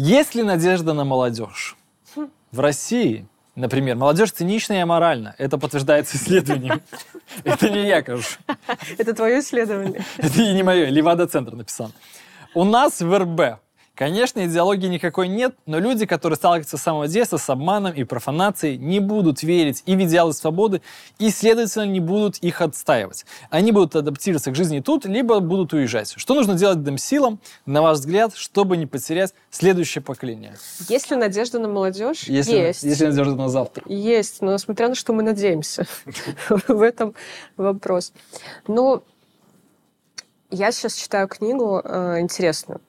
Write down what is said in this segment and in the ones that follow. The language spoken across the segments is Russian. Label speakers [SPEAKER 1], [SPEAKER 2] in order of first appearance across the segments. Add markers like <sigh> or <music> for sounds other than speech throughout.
[SPEAKER 1] Есть ли надежда на молодежь? В России, например, молодежь цинична и аморальна. Это подтверждается исследованием. Это не я, кажется.
[SPEAKER 2] Это твое исследование.
[SPEAKER 1] Это и не мое. Левада-центр написал. У нас в РБ Конечно, идеологии никакой нет, но люди, которые сталкиваются с самого детства с обманом и профанацией, не будут верить и в идеалы свободы, и, следовательно, не будут их отстаивать. Они будут адаптироваться к жизни тут, либо будут уезжать. Что нужно делать силам, на ваш взгляд, чтобы не потерять следующее поколение?
[SPEAKER 2] Есть ли надежда на молодежь?
[SPEAKER 1] Если,
[SPEAKER 2] есть.
[SPEAKER 1] Есть ли надежда на завтра?
[SPEAKER 2] Есть, но смотря на что мы надеемся. <laughs> В этом вопрос. Ну, я сейчас читаю книгу э, интересную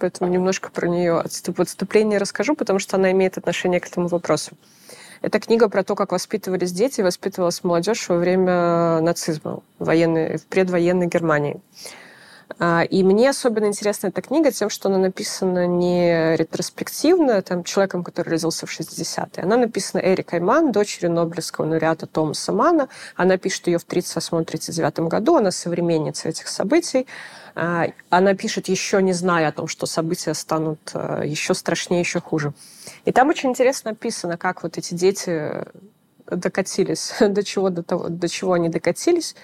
[SPEAKER 2] поэтому немножко про нее в отступлении расскажу, потому что она имеет отношение к этому вопросу. Это книга про то, как воспитывались дети, воспитывалась молодежь во время нацизма военной, в предвоенной Германии. А, и мне особенно интересна эта книга тем, что она написана не ретроспективно, там, человеком, который родился в 60-е. Она написана Эрикой Ман, дочерью Нобелевского лауреата Томаса Мана. Она пишет ее в 1938-1939 году. Она современница этих событий. А, она пишет, еще не зная о том, что события станут э, еще страшнее, еще хуже. И там очень интересно написано, как вот эти дети докатились, <laughs> до чего, до, того, до чего они докатились,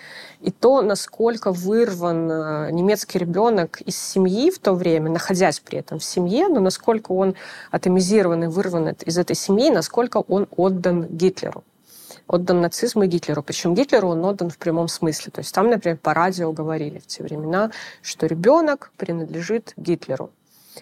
[SPEAKER 2] и то, насколько вырван э, немецкий ребенок из семьи в то время, находясь при этом в семье, но насколько он атомизирован и вырван из этой семьи, насколько он отдан Гитлеру отдан нацизму и Гитлеру. Причем Гитлеру он отдан в прямом смысле. То есть там, например, по радио говорили в те времена, что ребенок принадлежит Гитлеру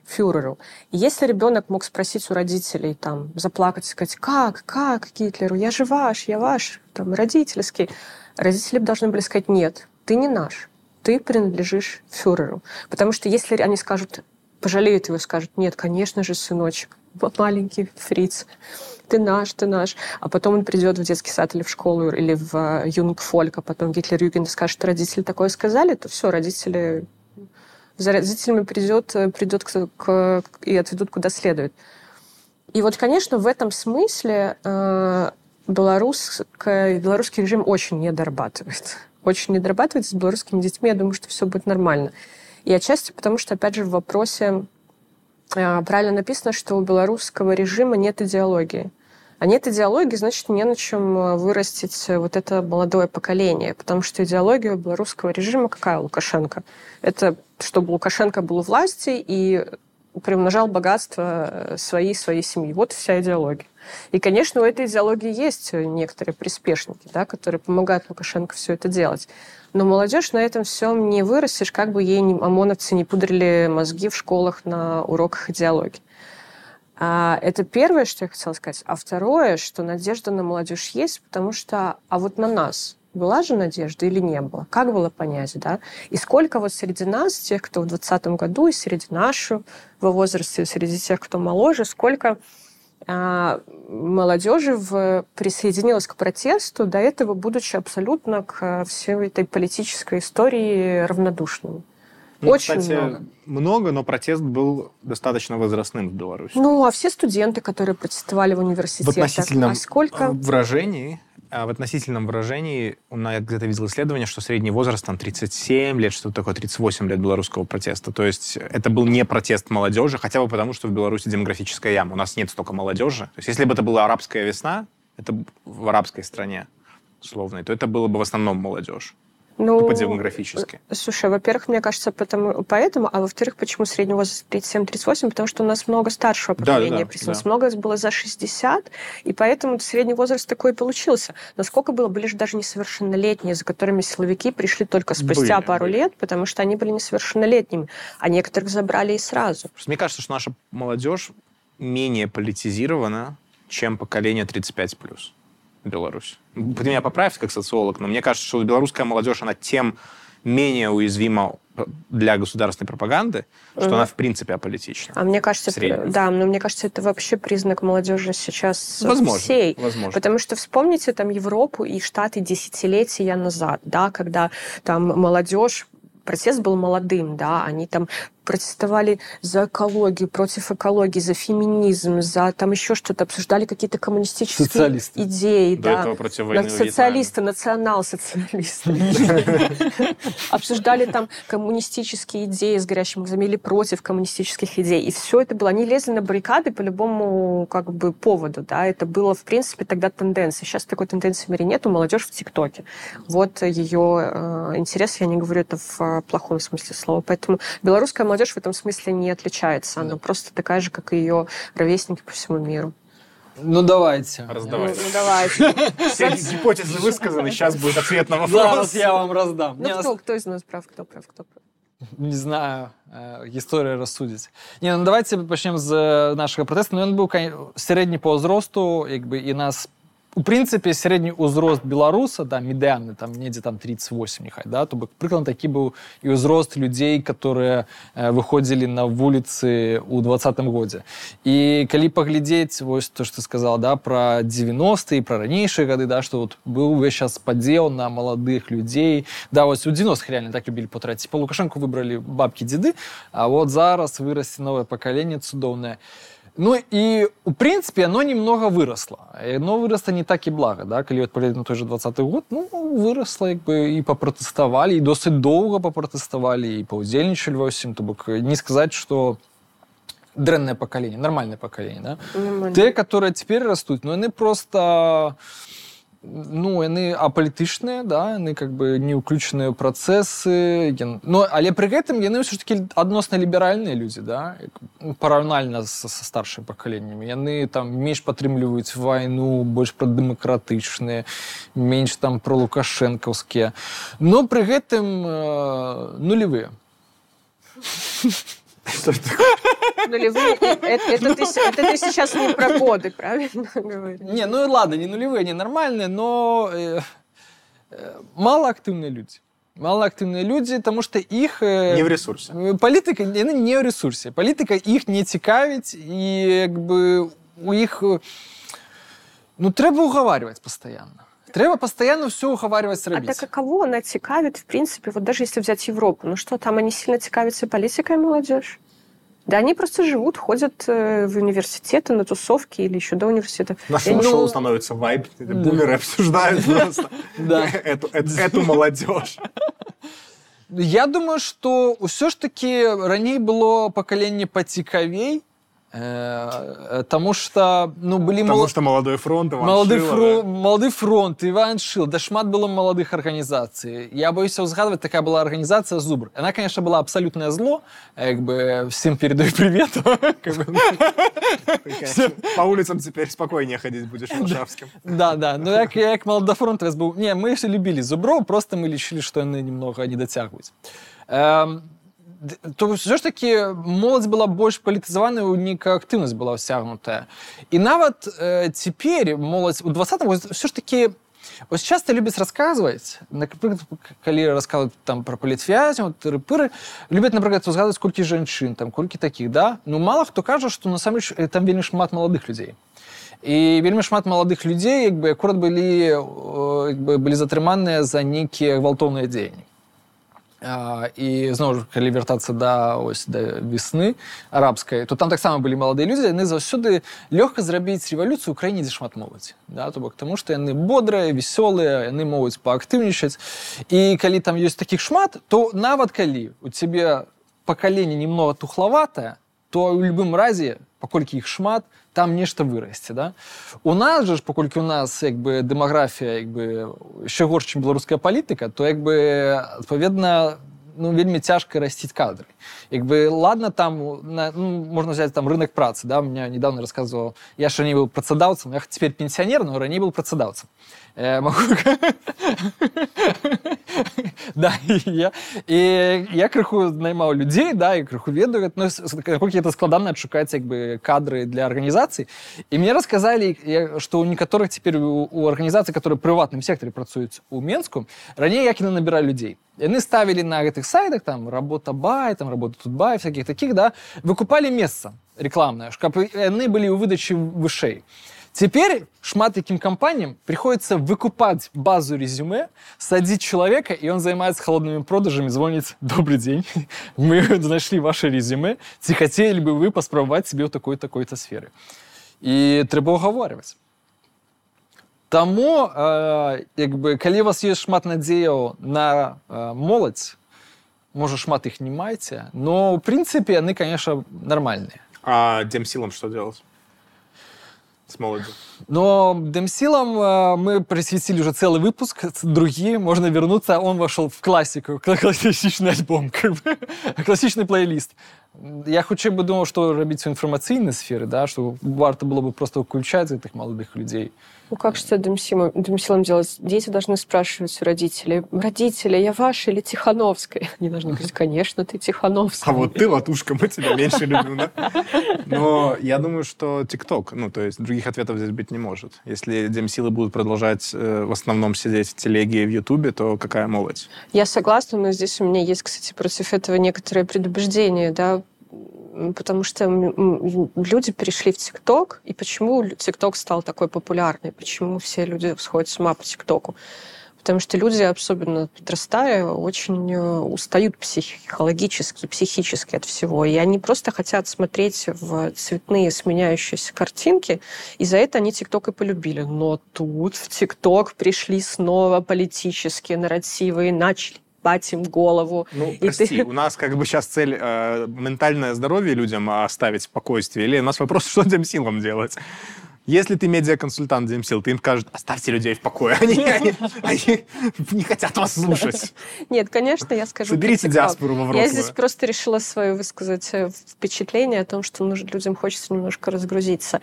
[SPEAKER 2] фюреру. И если ребенок мог спросить у родителей, там, заплакать, сказать, как, как Гитлеру, я же ваш, я ваш, там, родительский, родители должны были сказать, нет, ты не наш, ты принадлежишь фюреру. Потому что если они скажут, пожалеют его, скажут, нет, конечно же, сыночек, маленький фриц, ты наш, ты наш. А потом он придет в детский сад или в школу, или в э, юнгфольк, а потом Гитлер-Юген скажет, что родители такое сказали, то все, родители за родителями придет, э, придет к, к, и отведут куда следует. И вот, конечно, в этом смысле э, белорусская, белорусский режим очень не дорабатывает. Очень не дорабатывает с белорусскими детьми. Я думаю, что все будет нормально. И отчасти потому, что, опять же, в вопросе э, правильно написано, что у белорусского режима нет идеологии. А нет идеологии, значит, не на чем э, вырастить э, вот это молодое поколение. Потому что идеология белорусского режима какая Лукашенко? Это чтобы Лукашенко был у власти и приумножал богатство э, своей своей семьи. Вот вся идеология. И, конечно, у этой идеологии есть некоторые приспешники, да, которые помогают Лукашенко все это делать. Но молодежь на этом всем не вырастешь, как бы ей ОМОНовцы не пудрили мозги в школах на уроках идеологии. А, это первое, что я хотела сказать. А второе, что надежда на молодежь есть, потому что, а вот на нас была же надежда или не было? Как было понять, да? И сколько вот среди нас, тех, кто в 2020 году, и среди нашего возраста, среди тех, кто моложе, сколько а, молодежи в, присоединилась к протесту, до этого будучи абсолютно к всей этой политической истории равнодушными.
[SPEAKER 3] Ну, Очень кстати, много. много, но протест был достаточно возрастным в Беларуси.
[SPEAKER 2] Ну, а все студенты, которые протестовали в университетах,
[SPEAKER 3] в относительном
[SPEAKER 2] а сколько?
[SPEAKER 3] выражении, а в относительном выражении, у нас где-то видел исследование, что средний возраст там 37 лет, что-то такое, 38 лет белорусского протеста. То есть это был не протест молодежи, хотя бы потому, что в Беларуси демографическая яма. У нас нет столько молодежи. То есть если бы это была арабская весна, это в арабской стране условной, то это было бы в основном молодежь. Ну, тупо демографически.
[SPEAKER 2] Слушай, во-первых, мне кажется, потому, поэтому, а во-вторых, почему средний возраст 37-38? Потому что у нас много старшего поколения, да, да, да. много было за 60, и поэтому средний возраст такой и получился. Насколько было, были же даже несовершеннолетние, за которыми силовики пришли только спустя были, пару были. лет, потому что они были несовершеннолетними, а некоторых забрали и сразу.
[SPEAKER 3] Мне кажется, что наша молодежь менее политизирована, чем поколение 35+. Беларусь. Ты меня поправь как социолог, но мне кажется, что белорусская молодежь, она тем менее уязвима для государственной пропаганды, что угу. она в принципе аполитична.
[SPEAKER 2] А мне кажется, это, да, но мне кажется, это вообще признак молодежи сейчас возможно, всей.
[SPEAKER 3] Возможно.
[SPEAKER 2] Потому что вспомните там Европу и Штаты десятилетия назад, да, когда там молодежь протест был молодым, да, они там протестовали за экологию, против экологии, за феминизм, за там еще что-то, обсуждали какие-то коммунистические
[SPEAKER 1] Социалисты.
[SPEAKER 2] идеи.
[SPEAKER 3] До
[SPEAKER 2] да.
[SPEAKER 3] этого против войны.
[SPEAKER 2] Социалисты, национал-социалисты. <laughs> Обсуждали там коммунистические идеи с горящими глазами или против коммунистических идей. И все это было. Они лезли на баррикады по любому как бы поводу. Да? Это было, в принципе, тогда тенденция. Сейчас такой тенденции в мире нету. Молодежь в ТикТоке. Вот ее э, интерес, я не говорю это в э, плохом смысле слова. Поэтому белорусская молодежь в этом смысле не отличается. Она просто такая же, как и ее ровесники по всему миру.
[SPEAKER 1] Ну, давайте.
[SPEAKER 2] Ну,
[SPEAKER 3] Раздавай.
[SPEAKER 2] ну, давайте. <laughs>
[SPEAKER 3] Все гипотезы высказаны, сейчас будет ответ на вопрос.
[SPEAKER 1] Зараз я вам раздам.
[SPEAKER 2] Ну,
[SPEAKER 1] Не,
[SPEAKER 2] кто, кто из нас прав, кто прав, кто прав?
[SPEAKER 1] не знаю, е, історія розсудить. Ні, ну давайте почнемо з е, нашого протесту. Ну, він був кон- середній по зросту, якби, і нас у принципі, середній узрост білоруса, да, медіанний, там, недзе там 38, нехай, да, то бок, прыкладна такі быў і ўзрост людзей, которые э, выходзілі на вуліцы ў двадцатым годзе. І калі паглядзець вось то, што ты сказал, да, пра 90-е, пра ранейшыя гады, да, што вот быў увесь час падзел на маладых людзей. Да, вось у 90-х реально так любілі потраціць. Па Лукашенко выбралі бабкі дзеды, а вот зараз вырасце новае пакаленне цудоўнае. Ну і у прынцыпе оно немного выросла но выросла не так і блага да калі адпаведаць на той же двадцаты год ну выросла як бы і папратэставалі і досыць доўга папратэставалі і паўдзельнічалі ва ўсім то бок не сказаць что дрэннае пакаленне нармальнае пакаленне да?
[SPEAKER 2] Нормально.
[SPEAKER 1] те которые теперь растуць но яны просто ну яны апалітычныя да яны как бы не ўключаныя ў працэсы ян- но але пры гэтым яны ўсё ж таки адносна ліберальныя людзі да як, ну, параўнальна са, са старшымі пакаленнямі яны там менш падтрымліваюць вайну больш прадэмакратычныя менш там про лукашэнкаўскія но пры гэтым э, нулевыя
[SPEAKER 2] Нулевые, э, это, это ты, с- это ты сейчас не про годы, правильно <laughs> говоришь?
[SPEAKER 1] Не, ну и ладно, не нулевые, они нормальные, но э, э, малоактивные люди. Малоактивные люди, потому что их... э,
[SPEAKER 3] Не в ресурсе.
[SPEAKER 1] э, Політика яны не в ресурсе. Політика їх не цікавить, і якби у їх э, ну треба уговаривать постоянно. Треба постоянно все уговаривать
[SPEAKER 2] А так а кого она текавит, в принципе, вот даже если взять Европу, ну что, там они сильно текавятся политикой, молодежь? Да они просто живут, ходят э, в университеты, на тусовки или еще до университета.
[SPEAKER 3] Нашему
[SPEAKER 2] Я не-
[SPEAKER 3] шоу становится вайб. Бумеры обсуждают просто <laughs>
[SPEAKER 1] Да.
[SPEAKER 3] эту, молодежь.
[SPEAKER 1] Я думаю, что все ж таки раней было пакаленне пацікавей, э, тому что ну былі
[SPEAKER 3] Потому
[SPEAKER 1] мол-
[SPEAKER 3] что молодой фронт, Иван
[SPEAKER 1] Малады,
[SPEAKER 3] Шило,
[SPEAKER 1] фро...
[SPEAKER 3] да.
[SPEAKER 1] малады фронт Іван Шил да шмат было маладых арганізацый я боюся ўзгадваць такая была арганізацыя зубр она конечно была абсалютнае зло як бы всем передаю привет <laughs> Как бы,
[SPEAKER 3] Такая, <laughs> По улицам теперь спокойнее ходить будешь варшавским.
[SPEAKER 1] да да ну як як маладафронт быў не мы ж любілі зуброў просто мы лічылі што яны немного не дацягваюць Эм, д- то все ж таки моладзь была больш палітызаваная у нейкая актыўнасць была ўсягнутая і нават э, цяпер моладзь у двадцатым все ж таки Ось часто любяць расказваць напрыклад калі рассказывают там про палітвязняў тыры-пыры любяць напрыклад узгадваць колькі жанчын там колькі такіх да ну мало хто кажа што насамрэч э, там вельмі шмат маладых людзей і вельмі шмат маладых людзей як бы акурат былі э, як бы, былі затрыманыя за нейкія гвалтоўныя дзеянні А, і зноў ж калі вяртацца да ось да весны арабскай то там таксама былі маладыя людзі яны заўсёды лёгка зрабіць рэвалюцыю ў краіне дзе шмат моладзі да то бок таму што яны бодрыя вясёлыя яны могуць паактыўнічаць і калі там ёсць такіх шмат то нават калі у цябе пакаленне немного тухлаватае то ў любым разе паколькі іх шмат там нешта вырасце да у нас жа ж паколькі у нас як бы дэмаграфія як бы яшчэ горш чым беларуская палітыка то як бы адпаведна ну вельмі цяжка расціць кадры як бы ладно там на, ну, можна взять там рынок працы да у меня недавно рассказывал я ж раней был працадаўцам я теперь пенсионер но раней был працадаўцам э, могу <laughs> да і я і я крыху наймаў людзей да і крыху ведаю ну, наколькі это складана адшукаць як бы кадры для арганізацый і мне расказалі я- што ў некаторых цяпер у, у арганізацый которые прыватным сектары працуюць у менску раней як яны набіралі людзей яны ставілі на гэтых сайтах там работа бай там работа тут бай всяких таких да выкупалі месца рекламнае ж, каб яны былі ў выдачы вышэй Теперь шмат яким компаніям приходится выкупать базу резюме, садить человека, и он занимается холодными продажами, звонит, добрый день, <laughs> мы <laughs> нашли ваше резюме, ці хотели бы вы поспробовать себе в такой-такой-то сферы. І треба оговарювати. Тому, е, якби, калі у вас є шмат надзеяў на е, моладзь, можа шмат іх не маеце, но в прынцыпе яны, конечно, нармальныя.
[SPEAKER 3] А демсилам что делать? С молодью.
[SPEAKER 1] Но Демсилам э, мы присвятили уже целый выпуск, другие, можно вернуться, он вошел в классику, классичный альбом, как бы, <laughs> классичный плейлист. Я хутчэй бы думаў, што рабіць у інфармацыйнай сферы, да, што варта было бы просто ўключаць гэтых маладых людзей.
[SPEAKER 2] Ну как что Демсилом, Демсилом делать? Дети должны спрашивать у родителей, родители, я ваша или Тихановская? Они должны говорить, конечно, ты Тихановская.
[SPEAKER 3] А вот ты, Латушка, мы тебя меньше любим, да? Но я думаю, что ТикТок, ну, то есть других ответов здесь быть не может. Если демсилы будут продолжать э, в основном сидеть в телеге и в Ютубе, то какая молодь?
[SPEAKER 2] Я согласна, но здесь у меня есть, кстати, против этого некоторые предубеждения, да, потому что люди перешли в ТикТок, и почему ТикТок стал такой популярный, почему все люди сходят с ума по ТикТоку. Потому что люди, особенно подрастая, очень э, устают психологически, психически от всего. И они просто хотят смотреть в цветные сменяющиеся картинки, и за это они ТикТок и полюбили. Но тут в ТикТок пришли снова политические нарративы и начали ебать им голову.
[SPEAKER 3] Ну,
[SPEAKER 2] И
[SPEAKER 3] прости,
[SPEAKER 2] ты-
[SPEAKER 3] у нас как бы сейчас цель э, ментальное здоровье людям оставить в спокойствии, или у нас вопрос, <laughs> что демсилам делать? Если ты медиаконсультант Демсил, ты им скажешь, оставьте людей в покое. Они, они- они не хотят вас слушать.
[SPEAKER 2] Нет, конечно, я скажу.
[SPEAKER 3] Соберите диаспору во
[SPEAKER 2] Я здесь просто решила свое высказать э, впечатление о том, что нужно, людям хочется немножко разгрузиться.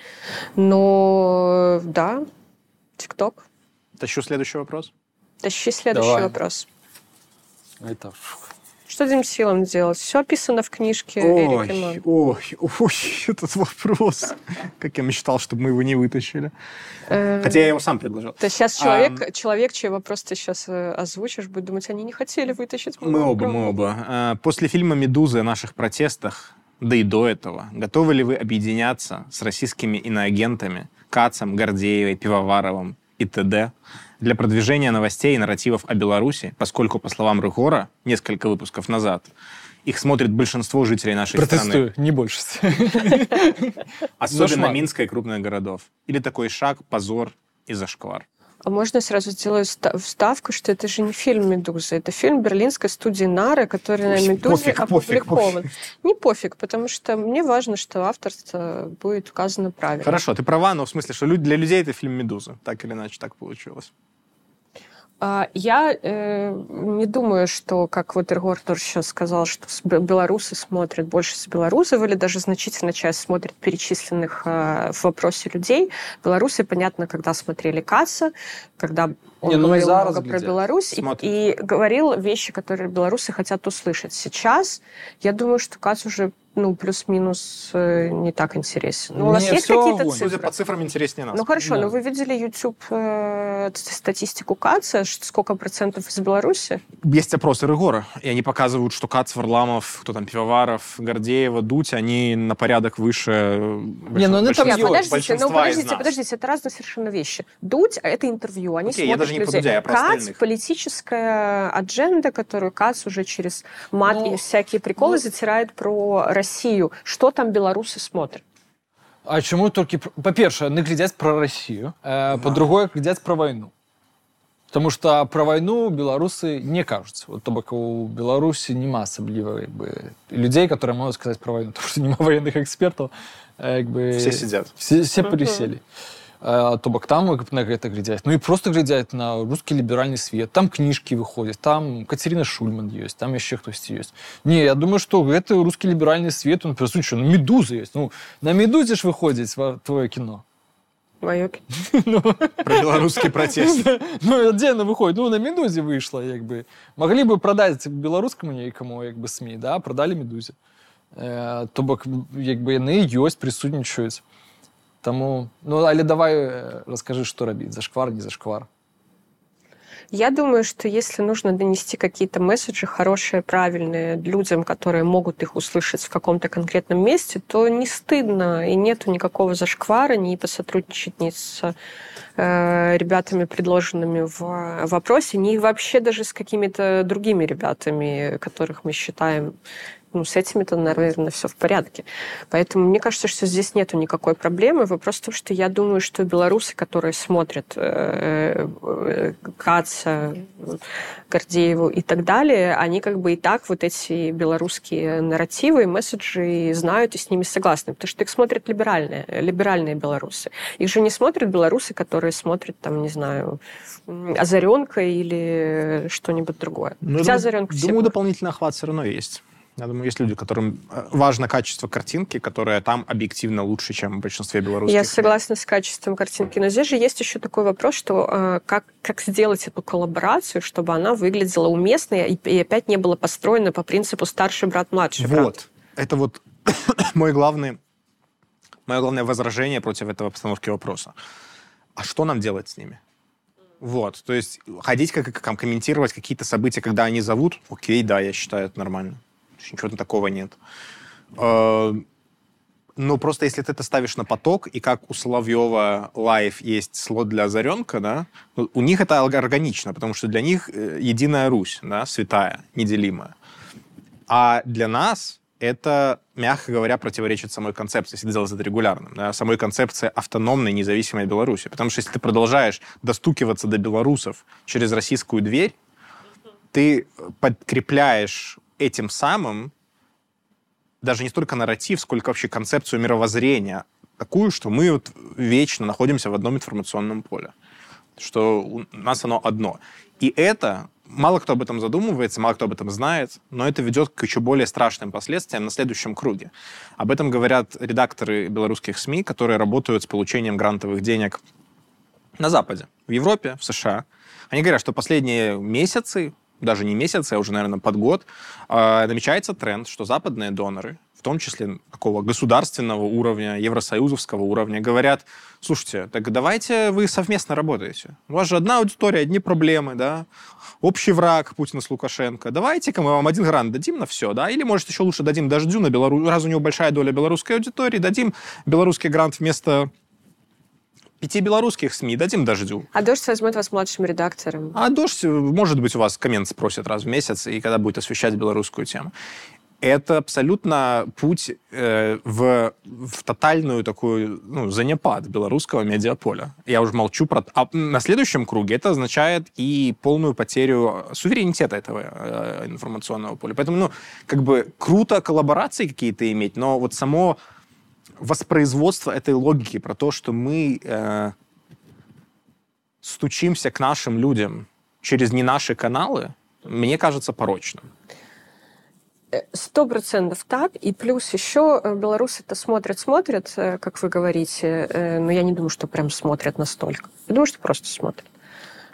[SPEAKER 2] Но да, ТикТок.
[SPEAKER 3] Тащу следующий вопрос.
[SPEAKER 2] Тащи следующий
[SPEAKER 1] Давай.
[SPEAKER 2] вопрос.
[SPEAKER 1] Это...
[SPEAKER 2] Что этим силам делать? Все описано в книжке
[SPEAKER 3] Ой,
[SPEAKER 2] Эрика Ман.
[SPEAKER 3] ой, ой, <laughs> этот вопрос. Как я мечтал, чтобы мы его не вытащили.
[SPEAKER 2] Э,
[SPEAKER 3] Хотя я его сам предложил.
[SPEAKER 2] То есть сейчас человек, человек, чей вопрос ты сейчас озвучишь, будет думать, они не хотели вытащить.
[SPEAKER 3] Мы оба,
[SPEAKER 2] вопрос».
[SPEAKER 3] мы оба. А, После фильма «Медузы» о наших протестах, да и до этого, готовы ли вы объединяться с российскими иноагентами Кацем, Гордеевой, Пивоваровым и т.д. для продвижения новостей и нарративов о Беларуси, поскольку, по словам Рыгора, несколько выпусков назад, их смотрит большинство жителей нашей страны,
[SPEAKER 1] Протестую, не больше.
[SPEAKER 3] особенно. Минска и крупных городов. Или такой шаг, позор и зашквар.
[SPEAKER 2] А можно сразу сделаю ста- вставку, что это же не фильм «Медуза», это фильм берлинской студии «Нары», который на
[SPEAKER 3] Пофиг,
[SPEAKER 2] «Медузе»
[SPEAKER 3] пофиг, пофиг,
[SPEAKER 2] опубликован. Не пофиг, потому что мне важно, что авторство будет указано правильно.
[SPEAKER 3] Хорошо, ты права, но в смысле, что для людей это фильм «Медуза». Так или иначе, так получилось.
[SPEAKER 2] А, Я э, не думаю, что, как вот Иргор тоже сейчас сказал, что белорусы смотрят больше с белорусов, или даже значительная часть смотрит перечисленных э, в вопросе людей. Белорусы, понятно, когда смотрели Касса, когда он
[SPEAKER 1] Не, ну
[SPEAKER 2] говорил много про
[SPEAKER 1] глядят.
[SPEAKER 2] Беларусь и, и говорил вещи, которые белорусы хотят услышать. Сейчас я думаю, что Касс уже ну, плюс-минус э, не так интересен. Ну, у вас есть какие-то цифры?
[SPEAKER 3] Судя по цифрам, интереснее нас.
[SPEAKER 2] Ну хорошо,
[SPEAKER 1] Да.
[SPEAKER 2] но вы видели YouTube э, ст- статистику КАЦа, сколько процентов из Беларуси?
[SPEAKER 3] Есть опросы Рыгора, и они показывают, что Кац, Варламов, кто там, Пивоваров, Гордеева, Дудь, они на порядок выше э,
[SPEAKER 1] Не, ну там
[SPEAKER 2] Нет, подождите, ну подождите, подождите, это разные совершенно вещи. Дудь а это интервью, они
[SPEAKER 3] Окей, я
[SPEAKER 2] смотрят
[SPEAKER 3] даже не
[SPEAKER 2] людей.
[SPEAKER 3] Дудя, я про
[SPEAKER 2] КАЦ
[SPEAKER 3] остальных.
[SPEAKER 2] политическая адженда, которую КАЦ уже через мат
[SPEAKER 1] Ну,
[SPEAKER 2] и всякие приколы затирает про Россию. Что там белорусы смотрят?
[SPEAKER 1] А чому тільки пр- по-перше, не глядять про Росію, е, по-друге, глядять про війну. Тому що про війну білоруси не кажуть. От, то бок у Білорусі нема особливо якби, людей, які можуть сказати про війну, тому що нема воєнних експертів. е, Якби,
[SPEAKER 3] Все сидят.
[SPEAKER 1] Всі, всі
[SPEAKER 2] Мгм.
[SPEAKER 1] пересели. Е, То бок там як на гэта глядзяць. Ну і просто глядзяць на русский ліберальны свет. Там кніжкі выходзяць, там Катерина Шульман ёсць, там яшчэ хтосьці ёсць. Не, я думаю, што гэты русский ліберальны свет, он прысутчы, ну медуза ёсць. Ну, на медузе ж выходзіць ва- твоё кіно.
[SPEAKER 2] Мое <laughs>
[SPEAKER 3] Про белорусский <laughs> протест.
[SPEAKER 1] Ну, де она выходит? Ну, на медузе вышла, як бы. Могли бы продать беларускаму нейкаму, як бы СМІ, да, продали медузе. Е, то бок, як бы яны ёсць, прысутнічаюць. Таму, ну, але давай э, раскажы, што рабіць, зашквар, не зашквар.
[SPEAKER 2] Я думаю, что если нужно донести какие-то месседжи хорошие, правильные людям, которые могут их услышать в каком-то конкретном месте, то не стыдно и нету никакого зашквара ни посотрудничать ни с э, ребятами, предложенными в вопросе, ни вообще даже с какими-то другими ребятами, которых мы считаем ну, с этими-то, наверное, все в порядке. Поэтому мне кажется, что здесь нету никакой проблемы. Вопрос в том, что я думаю, что белорусы, которые смотрят э, э, Каца, Гордееву и так далее, они как бы и так вот эти белорусские нарративы и месседжи знают и с ними согласны. Потому что их смотрят либеральные, либеральные белорусы. Их же не смотрят белорусы, которые смотрят, там, не знаю, Озаренка или что-нибудь другое.
[SPEAKER 3] Ну, Хотя думаю, Озаренка Думаю, дополнительный охват все равно есть. Я думаю, есть люди, которым э, важно качество картинки, которое там объективно лучше, чем в большинстве белорусских.
[SPEAKER 2] Я согласна с качеством картинки. Но здесь же есть еще такой вопрос, что э, как, как сделать эту коллаборацию, чтобы она выглядела уместной и, и опять не была построена по принципу старший брат, младший
[SPEAKER 3] вот.
[SPEAKER 2] брат.
[SPEAKER 3] Вот. Это вот <coughs> мой главный, мое главное возражение против этого постановки вопроса. А что нам делать с ними? Вот, то есть ходить, как, как комментировать какие-то события, когда они зовут, окей, да, я считаю это нормально ничего такого нет. А, ну, просто если ты это ставишь на поток, и как у Соловьева Live есть слот для Азаренка, да, ну, у них это органично, потому что для них э, единая Русь, да, святая, неделимая. А для нас это, мягко говоря, противоречит самой концепции, если делать это регулярным, да, самой концепции автономной независимой Беларуси. Потому что если ты продолжаешь достукиваться до белорусов через российскую дверь, ты подкрепляешь этим самым даже не столько нарратив, сколько вообще концепцию мировоззрения такую, что мы вот вечно находимся в одном информационном поле, что у нас оно одно. И это мало кто об этом задумывается, мало кто об этом знает, но это ведет к еще более страшным последствиям на следующем круге. Об этом говорят редакторы белорусских СМИ, которые работают с получением грантовых денег на Западе, в Европе, в США. Они говорят, что последние месяцы даже не месяц, а уже, наверное, под год, а, намечается тренд, что западные доноры, в том числе такого государственного уровня, евросоюзовского уровня, говорят, слушайте, так давайте вы совместно работаете. У вас же одна аудитория, одни проблемы, да, общий враг Путина с Лукашенко. Давайте-ка мы вам один грант дадим на все, да, или, может, еще лучше дадим Дождю на Беларусь, раз у него большая доля белорусской аудитории, дадим белорусский грант вместо пяти белорусских СМИ дадим дождю.
[SPEAKER 2] А Дождь возьмет вас младшим редактором.
[SPEAKER 3] А Дождь, может быть, у вас коммент спросит раз в месяц, и когда будет освещать белорусскую тему. Это абсолютно путь э, в, в тотальную такую ну, занепад белорусского медиаполя. Я уже молчу про... А на следующем круге это означает и полную потерю суверенитета этого э, информационного поля. Поэтому, ну, как бы круто коллаборации какие-то иметь, но вот само воспроизводство этой логики про то, что мы э, стучимся к нашим людям через не наши каналы, мне кажется порочным.
[SPEAKER 2] Сто процентов так. И плюс еще э, белорусы это смотрят, смотрят, э, как вы говорите, э, но я не думаю, что прям смотрят настолько. Я думаю, что просто смотрят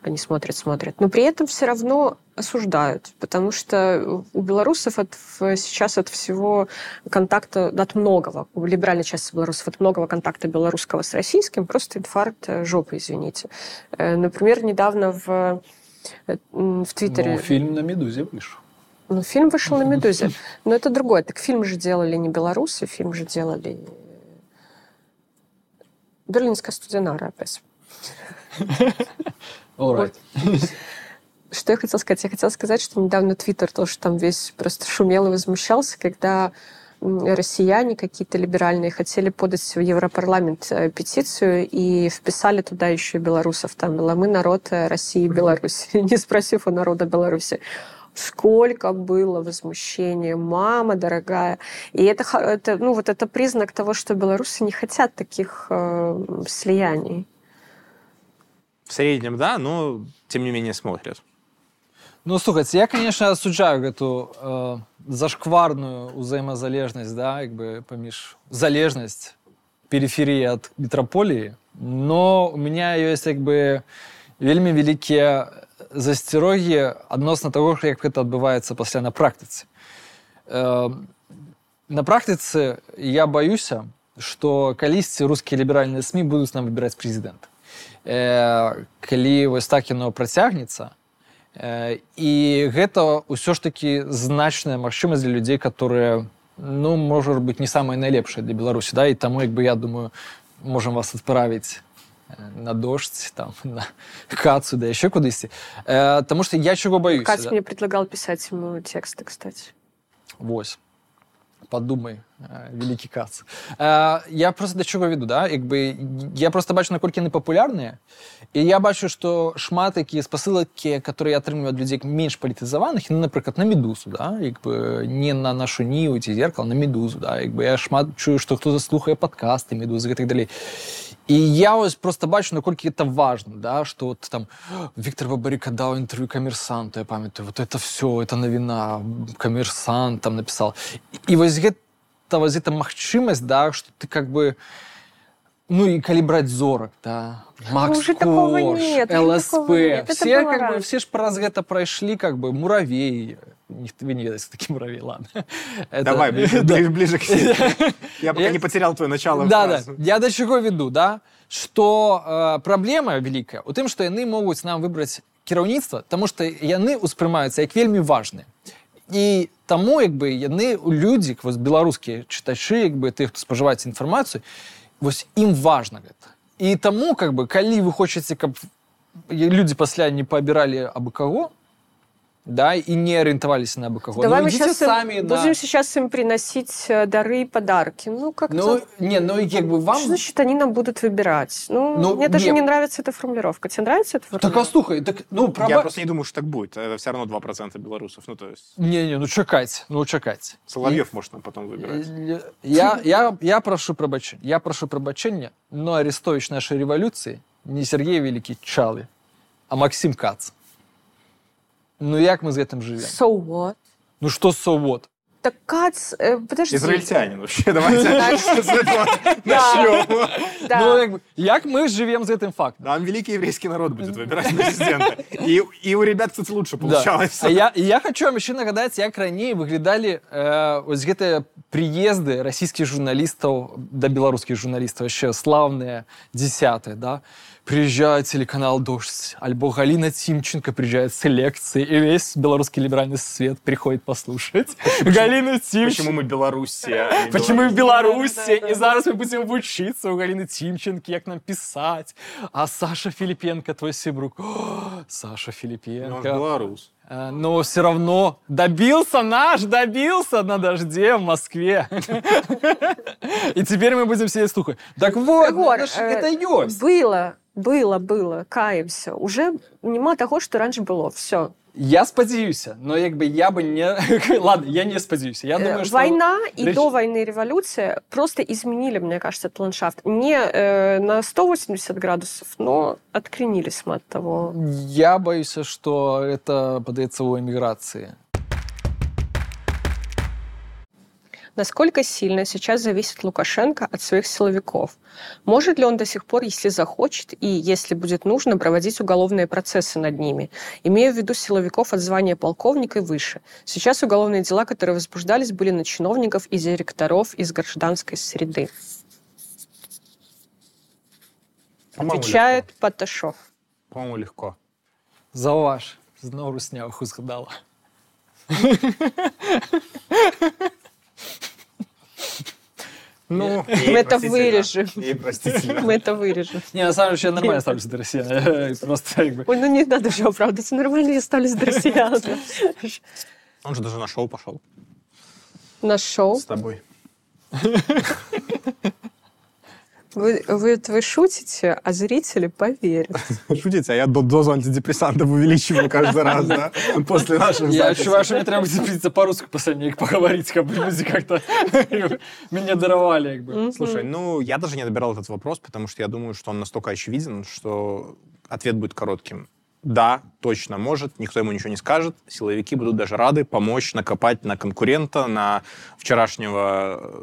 [SPEAKER 2] они смотрят, смотрят. Но при этом все равно осуждают, потому что у белорусов от, сейчас от всего контакта, от многого, у либеральной части белорусов от многого контакта белорусского с российским просто инфаркт э, жопы, извините. Э, например, недавно в, э, в Твиттере...
[SPEAKER 1] Ну, фильм на «Медузе» вышел.
[SPEAKER 2] Ну, фильм вышел на «Медузе». Но это другое. Так фильм же делали не белорусы, фильм же делали... Берлинская студия Нара опять. <laughs>
[SPEAKER 1] All right. <laughs>
[SPEAKER 2] Что я хотела сказать? Я хотела сказать, что недавно Твиттер тоже там весь просто шумел и возмущался, когда россияне какие-то либеральные хотели подать в Европарламент э, петицию и вписали туда еще и белорусов. Там было «Мы народ э, России и Беларуси», <laughs> не спросив у народа Беларуси. Сколько было возмущения, мама дорогая. И это, это, ну, вот это признак того, что белорусы не хотят таких э, слияний.
[SPEAKER 3] В среднем, да, но тем не менее смотрят.
[SPEAKER 1] Ну, слухайте, я, конечно, осуджаю эту э, зашкварную взаимозалежность, да, как бы поміж залежность периферии от метрополии, но у меня есть как бы вельмі вялікія засцярогі адносна того как это адбываецца пасля на практыцы э, на практыцы я баюся что калісьці рускія ліберальныя сМ будуць нам выбіраць прэзідэнта э, калі вось так яно працягнецца Э, і гэта ўсё ж таки значная магчымасць для людзей которые ну можа быть не самое найлепшае для беларусі да і таму як бы я думаю можем вас отправить э, на дождь там <laughs> на кацу да еще кудысьці э, потому что я чего боюсь
[SPEAKER 2] Катя
[SPEAKER 1] да?
[SPEAKER 2] мне предлагал писать ему тексты, кстати.
[SPEAKER 1] Вось. Подумай, э, великий кац. Э, Я просто до чого веду, да? Якби, я просто бачу, наколькі яны папулярныя. І я бачу, што шмат якія спасылкі, которые я атрымліваю ад людзей менш палітызаваных, ну, напрыклад, на медузу, да? Якби, не на нашу ніву ці зеркал, на медузу, да? Якби, я шмат чую, што хто заслухае падкасты медузы і так далей. І я ось просто бачу, наколькі это важно, да? што от там Віктор Бабарыка даў інтэрв'ю камерсанту, я памятаю, вот это все, это навіна, камерсант там написал. І вось гэта вось эта магчымасць, да, што ты как бы ну і калі браць зорак да Макс
[SPEAKER 2] уже такого
[SPEAKER 1] Корж,
[SPEAKER 2] нет, уже
[SPEAKER 1] ЛСП
[SPEAKER 2] такого нет. Это
[SPEAKER 1] все
[SPEAKER 2] было
[SPEAKER 1] как бы
[SPEAKER 2] раньше.
[SPEAKER 1] все ж праз гэта прайшлі как бы муравей не вы не ведаеце такі муравей ладно <laughs> Это-
[SPEAKER 3] Давай, ближе, <laughs>
[SPEAKER 1] Да.
[SPEAKER 3] ближе, ближе к себе. <laughs> Я пока
[SPEAKER 1] Я-
[SPEAKER 3] не потерял твое начало.
[SPEAKER 1] Да, да.
[SPEAKER 3] фразы.
[SPEAKER 1] Я до чего веду, да? Что э, проблема великая у тым, што яны могуць нам выбраць кіраўніцтва, таму што яны ўспрымаюцца як вельмі важныя. І таму як бы яны людзі вось беларускія чытачы як бы тых хто спажываць інфармацыю вось ім важна гэта і таму как бы калі вы хочаце каб людзі пасля не паабіралі абы каго да і не арыентаваліся на абы каго
[SPEAKER 2] Давай
[SPEAKER 1] ну,
[SPEAKER 2] мы
[SPEAKER 1] ідзіце
[SPEAKER 2] сейчас им-
[SPEAKER 1] самі на...
[SPEAKER 2] будем сейчас им приносить э, дары и подарки. Ну, как-то...
[SPEAKER 1] ну не ну як бы вам
[SPEAKER 2] Что значит, они нам будут выбирать? Ну,
[SPEAKER 1] Ну,
[SPEAKER 2] мне даже
[SPEAKER 1] не.
[SPEAKER 2] не нравится эта формулировка. Тебе нравится эта
[SPEAKER 1] так а
[SPEAKER 2] формулировка?
[SPEAKER 1] слухай так ну
[SPEAKER 3] Я
[SPEAKER 1] праба...
[SPEAKER 3] просто не думаю, что так будет. Это все равно 2% белорусов. Ну, то есть
[SPEAKER 1] Не-не, ну чакайце, ну чакайце.
[SPEAKER 3] Соловьев может нам потом выбирать.
[SPEAKER 1] Э, Я, я, я прошу прабачэння. Я прошу прабачэння, но арестович нашай рэвалюцыі не Сергей Великі Чалы, а Максим Кац. Ну як мы з гэтым жывем?
[SPEAKER 2] So what?
[SPEAKER 1] Ну што совод?
[SPEAKER 2] Так, Кац, э, подожди.
[SPEAKER 3] Израильтянин вообще. Давайте <laughs> с этого
[SPEAKER 2] Да.
[SPEAKER 3] начнем.
[SPEAKER 2] Да.
[SPEAKER 1] Ну, як, бы, як мы жывем з гэтым фактам?
[SPEAKER 3] Нам великий еврейский народ будет выбирать президента. И, и у ребят, кстати, лучше
[SPEAKER 1] Да.
[SPEAKER 3] получалось.
[SPEAKER 1] А я, і я хочу вам яшчэ нагадаць, як раней выглядалі э, ось гэтыя прыезды расійскіх журналістаў да беларускіх журналістаў яшчэ славныя десятые, да? Приезжает телеканал «Дождь», альбо Галина Тимченко приезжает с лекции, и весь белорусский либеральный свет приходит послушать. Галина Тимченко.
[SPEAKER 3] Почему мы Белоруссия? а
[SPEAKER 1] Почему в
[SPEAKER 3] Беларусь?
[SPEAKER 1] Беларуси?
[SPEAKER 2] Да-да-да.
[SPEAKER 1] И зараз мы будем вучиться у Галины Тимченко, як нам писать. А Саша Филипенко, твой сибрук. О, Саша
[SPEAKER 3] Ну,
[SPEAKER 1] Филипенко.
[SPEAKER 3] белорус.
[SPEAKER 1] Э, Но все равно добился наш, добился на дожде в Москве. И теперь мы будем сидеть слухать. Так вот, это
[SPEAKER 2] э,
[SPEAKER 1] ёсць.
[SPEAKER 2] Было, было, было, каемся. Уже нема того, что раньше было. Все.
[SPEAKER 1] Я но як бы я бы не... <laughs> Ладно, я не спадзяюся. Я думаю, что...
[SPEAKER 2] Э, Война и
[SPEAKER 1] речь-
[SPEAKER 2] до войны революция просто изменили, мне кажется, этот ландшафт. Не э, на 180 градусов, но откренились мы от того.
[SPEAKER 1] Я боюсь, что это подается у эмиграции.
[SPEAKER 2] Насколько сильно сейчас зависит Лукашенко от своих силовиков? Может ли он до сих пор, если захочет и если будет нужно, проводить уголовные процессы над ними? Имею в виду силовиков от звания полковника и выше. Сейчас уголовные дела, которые возбуждались, были на чиновников и директоров из гражданской среды. Отвечает
[SPEAKER 3] легко.
[SPEAKER 2] Паташов.
[SPEAKER 3] По-моему, легко.
[SPEAKER 1] Зауваж, знову русняву <laughs> згадала. <laughs>
[SPEAKER 3] Ну,
[SPEAKER 2] Мы это вырежем.
[SPEAKER 3] И простительно.
[SPEAKER 2] Мы это вырежем.
[SPEAKER 1] Не, на самом деле я нормально ставлюсь до россиян. Просто как бы...
[SPEAKER 2] Ой, ну не надо же оправдываться. Нормально я ставлюсь до россиян.
[SPEAKER 3] Он же даже на шоу пошел
[SPEAKER 2] На шоу.
[SPEAKER 3] с тобой. <laughs>
[SPEAKER 2] Вы, вы, вы шутите, а зрители поверят. <laughs>
[SPEAKER 3] Шутите, а я до- дозу антидепрессантов увеличиваю каждый раз, да? <laughs> После наших
[SPEAKER 1] Я
[SPEAKER 3] записей.
[SPEAKER 1] відчуваю, що мені треба зіпритися по-русски последнее, як поговорити, как бы люди как-то <laughs> меня даровали, как бы.
[SPEAKER 2] Мгм.
[SPEAKER 3] Слушай, ну, я даже не добирал этот вопрос, потому что я думаю, что он настолько очевиден, что ответ будет коротким. Да, точно может, никто ему ничего не скажет. Силовики будут даже рады помочь накопать на конкурента, на вчерашнего э,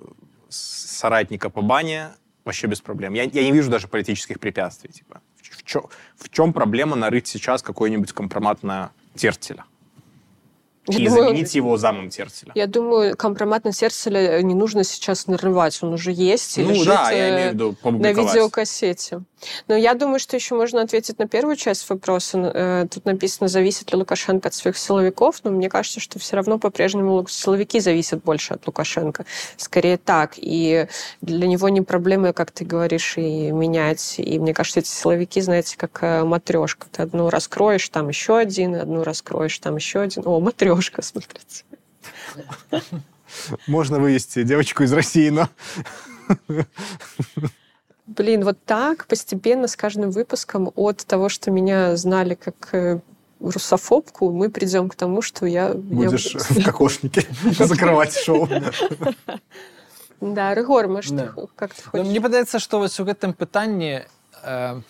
[SPEAKER 3] с- соратника по бане вообще без проблем. Я, я не вижу даже политических препятствий. Типа. В, чё- в чем проблема нарыть сейчас какой-нибудь компромат на Тертеля
[SPEAKER 2] Я
[SPEAKER 3] и
[SPEAKER 2] думаю,
[SPEAKER 3] заменить его замом Тертеля?
[SPEAKER 2] Я думаю, компромат на сердце не нужно сейчас нарывать. Он уже есть и
[SPEAKER 3] Ну да, я
[SPEAKER 2] э,
[SPEAKER 3] имею в виду
[SPEAKER 2] на видеокассете. Но я думаю, что еще можно ответить на первую часть вопроса. Э, тут написано, зависит ли Лукашенко от своих силовиков, но мне кажется, что все равно по-прежнему силовики зависят больше от Лукашенко. Скорее так. И для него не проблема, как ты говоришь, и менять. И мне кажется, эти силовики, знаете, как э, матрешка. Ты одну раскроешь, там еще один, одну раскроешь, там еще один. О, матрешка, смотрите.
[SPEAKER 3] Можно вывести девочку из России, но...
[SPEAKER 2] Блин, вот так постепенно с каждым выпуском от того, что меня знали как э, русофобку, мы придем к тому, что я...
[SPEAKER 3] Будешь я... в кокошнике <laughs> закрывать шоу.
[SPEAKER 2] Да, Рыгор, может, как ты
[SPEAKER 1] ну,
[SPEAKER 2] хочешь?
[SPEAKER 1] Мне падаецца, што вось у гэтым пытанні э,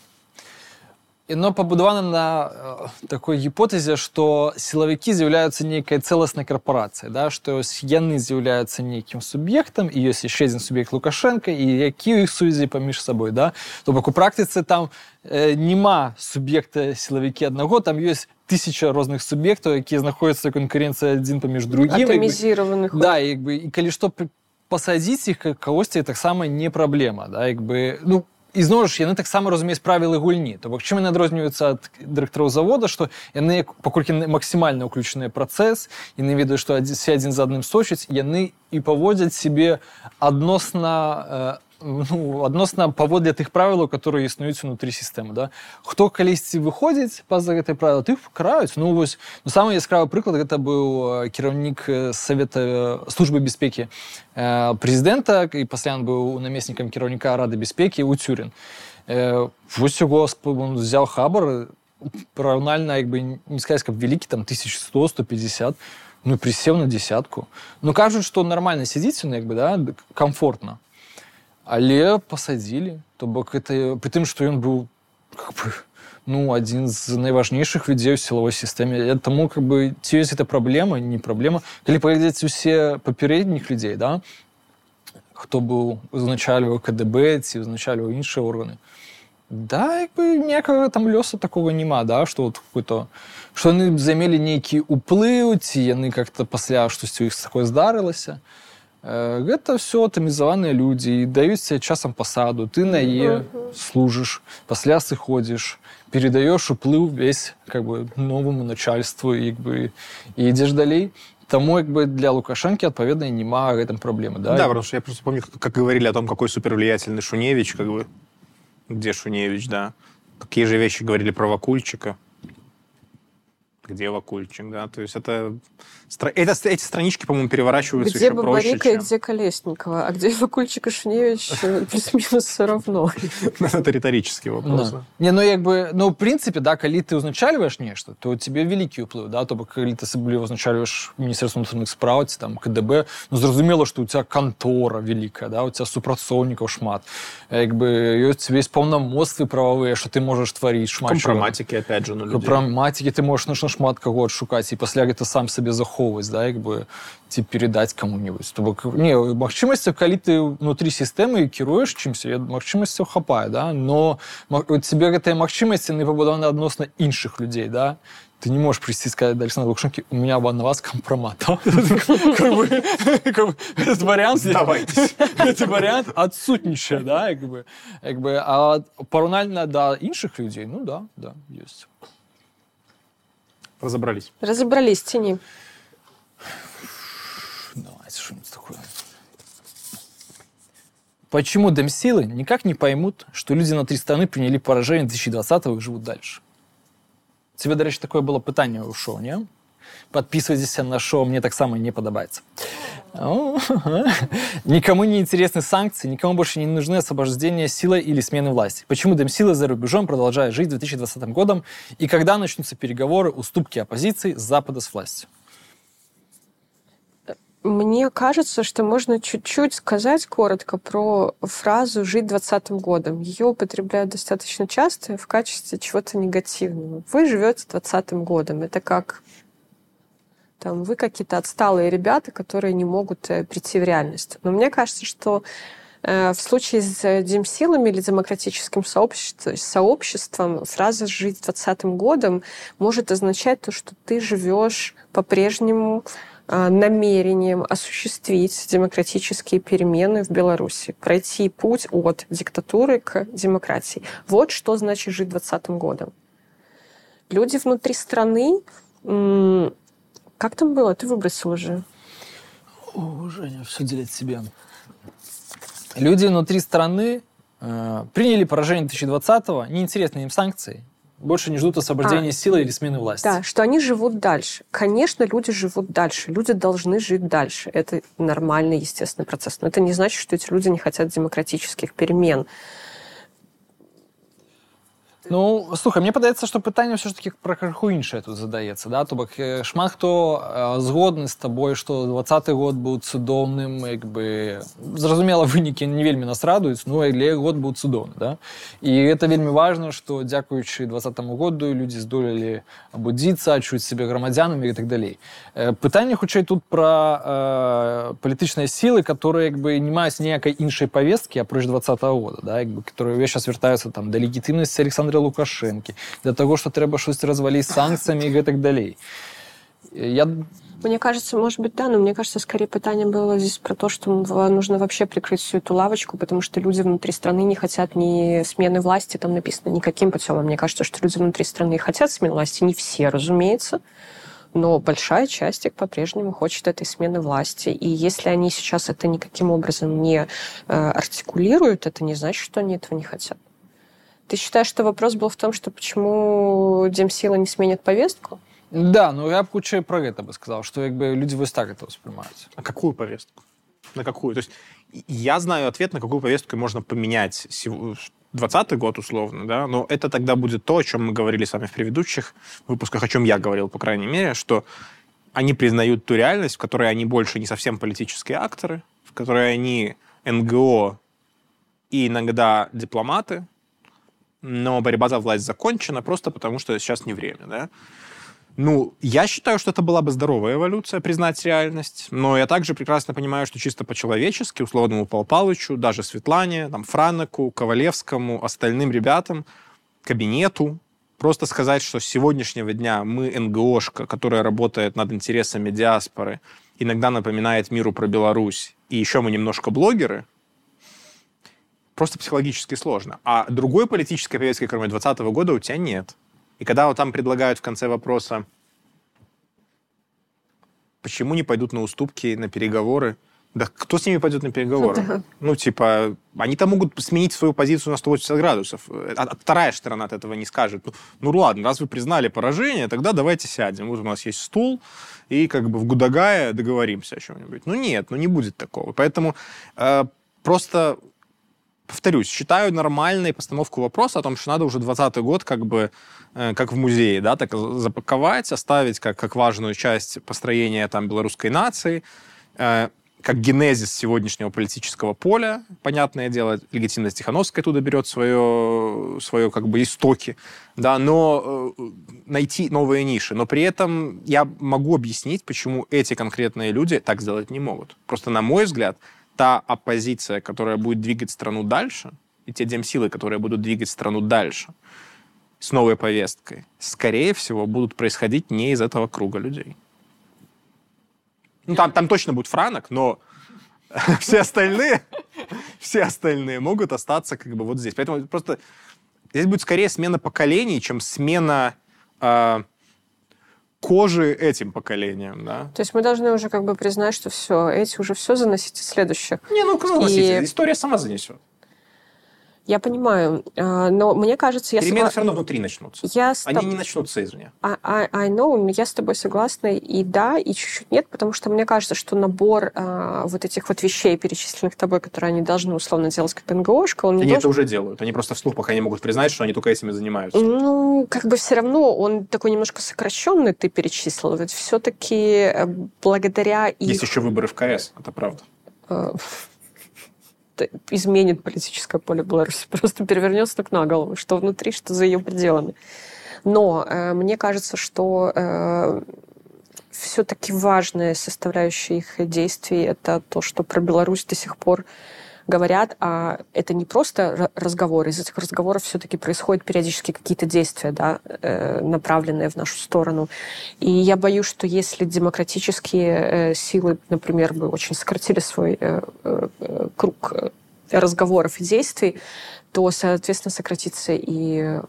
[SPEAKER 1] яно пабудавана на э, такой гіпотэзе што сілавікі з'яўляюцца нейкай цэласнай карпорацыяй да што яны з'яўляюцца нейкім суб'ектам і ёсць яшчэ адзін суб'ект лукашенко і які ў іх сувязі паміж сабой да то бок у практыцы там э, няма суб'екта сілавікі аднаго там ёсць тысяча розных суб'ектаў якія знаходзяцца канкурэнцыя адзін паміж другім
[SPEAKER 2] атамізіраваных
[SPEAKER 1] да як бы і калі што пасадзіць іх кагосьці таксама не праблема да як бы ну ізноў ж яны таксама разумеюць правілы гульні то бок чым яны адрозніваюцца ад дырэктараў завода што яны паколькі максімальна ўключаныя працэс яны ведаюць што адзін адзін за адным сочыць яны і паводзяць сябе адносна ну, адносна паводле тых правілаў которые існуюць унутры сістэмы да хто калісьці выходзіць па-за гэтай правіла тых краюць ну вось ну, самы яскравы прыклад гэта быў кіраўнік савета службы бяспекі прэзідэнта і пасля ён быў намеснікам кіраўніка рады бяспекі у цюрин вось яго взял хабар параўнальна як бы не сказать каб вялікі там 1100 150 ну присеў на десятку ну кажуць что нормально сядзіць он як бы да комфортно але пасадзілі то бок это при тым что ён быў как бы, ну адзін з найважнейшых людзей у сілавой сістэме таму как бы ці ёсць это праблема не праблема калі паглядзець усе папярэдніх людзей да хто быў узначальваў кДб ці узначальваў іншыя органы да як бы некага там лёса такого няма да что вот какой-то что яны замелі нейкі уплыў ці яны как-то пасля штосьці у іх такое здарылася то гэта все атамізаваныя людзі і даюць тебе часам пасаду ты на е служыш пасля сыходзіш передаешь уплыў весь как бы новому начальству як бы і ідзеш далей Тому як бы для Лукашенки адпаведна няма гэтым праблемы
[SPEAKER 3] да? да, потому что я просто помню как говорили о том какой супервлиятельный шуневич как бы где шуневич да какие же вещи говорили про вакульчика где Вакульчик, да, то есть это, это эти странички, по-моему, переворачиваются
[SPEAKER 2] где
[SPEAKER 3] еще проще,
[SPEAKER 2] Бабарика чем... и где Колесникова, а где Вакульчик и Шуневич э, <laughs> плюс-минус все равно.
[SPEAKER 3] Это риторический вопрос.
[SPEAKER 1] Не, ну, як бы, ну, в принципе, да, коли ты узначальваешь нечто, то тебе великий уплыв, да, то коли ты особливо узначальваешь Министерство внутренних справ, там, КДБ, ну, зразумело, что у тебя контора великая, да, у тебя супрацовников шмат, як бы, у тебя есть полномоцтвы правовые, что ты можешь творить шмат.
[SPEAKER 3] Компроматики, опять же, на людей.
[SPEAKER 1] Компроматики ты можешь, ну, шмат каго адшукаць і пасля гэта сам сабе захоўваць да як бы ці перадаць каму-нибудь то бок не магчымасця калі ты внутри сістэмы кіруеш чымся магчымасцяў хапае да но тебе гэтыя магчымасці не пабудаваны адносна іншых людзей да ты не можешь прийти сказать дальше на Лукашенко, у меня на вас компромат. <laughs> Этот вариант, этот <laughs> вариант отсутничает, да, как бы, как бы, а парунально до інших людей, ну да, да, есть.
[SPEAKER 3] Разобрались.
[SPEAKER 2] Разобрались, тяни.
[SPEAKER 1] Давайте что-нибудь такое. Почему демсилы никак не поймут, что люди на три страны приняли поражение 2020-го и живут дальше? Тебе, до речі, такое было питання у шоу, не? Подписывайтесь на шоу, мне так само не подобается. <laughs> Никому не интересны санкции, никому больше не нужны освобождение силой или смены власти. Почему Демсила за рубежом продолжает жить 2020 годом и когда начнутся переговоры, уступки оппозиции с Запада с властью?
[SPEAKER 2] Мне кажется, что можно чуть-чуть сказать коротко про фразу «жить двадцатым годом». Ее употребляют достаточно часто в качестве чего-то негативного. Вы живете двадцатым годом. Это как там, вы какие-то отсталые ребята, которые не могут э, прийти в реальность. Но мне кажется, что э, в случае с демсилами или демократическим сообществом, сообществом фраза «жить двадцатым годом» может означать то, что ты живешь по-прежнему намерением осуществить демократические перемены в Беларуси, пройти путь от диктатуры к демократии. Вот что значит жить 2020 годом. Люди внутри страны... Как там было? Ты выбросил уже.
[SPEAKER 1] О, Женя, все делить себе. Люди внутри страны э, приняли поражение 2020-го, неинтересны им санкции, больше не ждут освобождения а, силы или смены власти.
[SPEAKER 2] Да, что они живут дальше. Конечно, люди живут дальше. Люди должны жить дальше. Это нормальный, естественный процесс. Но это не значит, что эти люди не хотят демократических перемен.
[SPEAKER 1] Ну, слухай, мне падаецца што пытанне ўсё ж таки пра крыху іншае тут задаецца да то бок шмат хто згодны з табой што двадцаты год быў цудоўным як бы зразумела вынікі не вельмі нас радуюць ну але год быў цудоўны да і это вельмі важна што дзякуючы двадцатому году людзі здолелі абудзіцца адчуць сябе грамадзянамі і так далей пытанне хутчэй тут пра э, палітычныя сілы которые як бы не маюць ніякай іншай павесткі апроч двадцатого года да як бы которые ўвесь час вяртаюцца там да легітымнасці александра Александра Лукашэнкі для того что трэба штось разваліць санкцыямі і гэтак далей я
[SPEAKER 2] мне кажется, может быть, да, но мне кажется, скорее питание было здесь про то, что нужно вообще прикрыть всю эту лавочку, потому что люди внутри страны не хотят ни смены власти, там написано никаким путем. А мне кажется, что люди внутри страны хотят смены власти, не все, разумеется, но большая часть их по-прежнему хочет этой смены власти. И если они сейчас это никаким образом не э, артикулируют, это не значит, что они этого не хотят. Ты считаешь, что вопрос был в том, что почему Демсила не сменит повестку?
[SPEAKER 1] Да, ну я бы хутчэй про гэта бы сказал, что как бы люди вось так это воспринимают.
[SPEAKER 3] А какую повестку? На какую? То есть я знаю ответ, на какую повестку можно поменять 20 год условно, да, но это тогда будет то, о чем мы говорили с вами в предыдущих выпусках, о чем я говорил, по крайней мере, что они признают ту реальность, в которой они больше не совсем политические акторы, в которой они НГО и иногда дипломаты, но борьба за власть закончена просто потому, что сейчас не время, да. Ну, я считаю, что это была бы здоровая эволюция, признать реальность, но я также прекрасно понимаю, что чисто по-человечески, условному Павлу Павловичу, даже Светлане, там, Франеку, Ковалевскому, остальным ребятам, кабинету, просто сказать, что с сегодняшнего дня мы НГОшка, которая работает над интересами диаспоры, иногда напоминает миру про Беларусь, и еще мы немножко блогеры, просто психологически сложно. А другой политической повестки, кроме 2020 года, у тебя нет. И когда вот там предлагают в конце вопроса, почему не пойдут на уступки, на переговоры, да кто с ними пойдет на переговоры? Да. Ну, типа, они-то могут сменить свою позицию на 180 градусов. А, а вторая сторона от этого не скажет. Ну, ну ладно, раз вы признали поражение, тогда давайте сядем. Вот у нас есть стул, и как бы в Гудагае договоримся о чем-нибудь. Ну нет, ну не будет такого. Поэтому э, просто повторюсь, считаю нормальной постановку вопроса о том, что надо уже 20 год как бы э, как в музее, да, так запаковать, оставить как, как важную часть построения там белорусской нации, э, как генезис сегодняшнего политического поля, понятное дело, легитимность Тихановской туда берет свое, свое как бы истоки, да, но э, найти новые ниши. Но при этом я могу объяснить, почему эти конкретные люди так сделать не могут. Просто, на мой взгляд, та оппозиция, которая будет двигать страну дальше, и те демсилы, которые будут двигать страну дальше с новой повесткой, скорее всего, будут происходить не из этого круга людей. Ну, там, там точно будет франок, но <laughs> все остальные, все остальные могут остаться как бы вот здесь. Поэтому просто здесь будет скорее смена поколений, чем смена э, кожи этим поколением, да.
[SPEAKER 2] То есть мы должны уже как бы признать, что все, эти уже все заносите следующих.
[SPEAKER 3] Не, ну, заносите, и... история сама занесет.
[SPEAKER 2] Я понимаю, а, но мне кажется... Я
[SPEAKER 3] Перемены согла... все равно внутри начнутся. Я с... Они не начнутся извне.
[SPEAKER 2] I, I, I know, я с тобой согласна и да, и чуть-чуть нет, потому что мне кажется, что набор а, вот этих вот вещей, перечисленных тобой, которые они должны условно делать как НГОшка, он не
[SPEAKER 3] Они
[SPEAKER 2] должен...
[SPEAKER 3] это уже делают. Они просто вслух пока не могут признать, что они только этими занимаются.
[SPEAKER 2] Ну, как бы все равно он такой немножко сокращенный, ты перечислил. Ведь все-таки э, благодаря...
[SPEAKER 3] Есть их... еще выборы в КС, это правда. <laughs>
[SPEAKER 2] Изменит политическое поле Беларуси, <laughs> просто перевернется так на голову, что внутри, что за ее пределами. Но э, мне кажется, что э, все-таки важная составляющая их действий это то, что про Беларусь до сих пор говорят, а это не просто разговоры, из этих разговоров все-таки происходят периодически какие-то действия, да, э, направленные в нашу сторону. И я боюсь, что если демократические э, силы, например, бы очень сократили свой э, круг разговоров и действий, то, соответственно, сократится и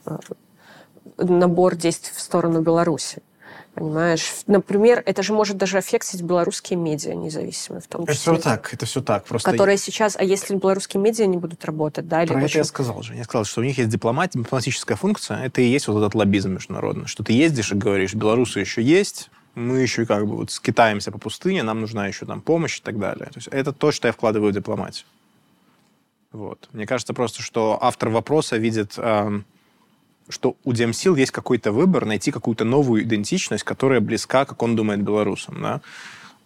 [SPEAKER 2] набор действий в сторону Беларуси. Понимаешь? Например, это же может даже аффектить белорусские медиа независимые в том числе.
[SPEAKER 3] Это все так, это все так. Просто
[SPEAKER 2] которые сейчас, а если белорусские медиа не будут работать, да? Или
[SPEAKER 3] Про
[SPEAKER 2] очень...
[SPEAKER 3] это я сказал же. Я сказал, что у них есть дипломатия, дипломатическая функция, это и есть вот этот лоббизм международный, что ты ездишь и говоришь, белорусы еще есть, мы еще как бы вот скитаемся по пустыне, нам нужна еще там помощь и так далее. То есть это то, что я вкладываю в дипломатию. Вот. Мне кажется просто, что автор вопроса видит... Эм, что у Демсил есть какой-то выбор найти какую-то новую идентичность, которая близка, как он думает, белорусам. Да?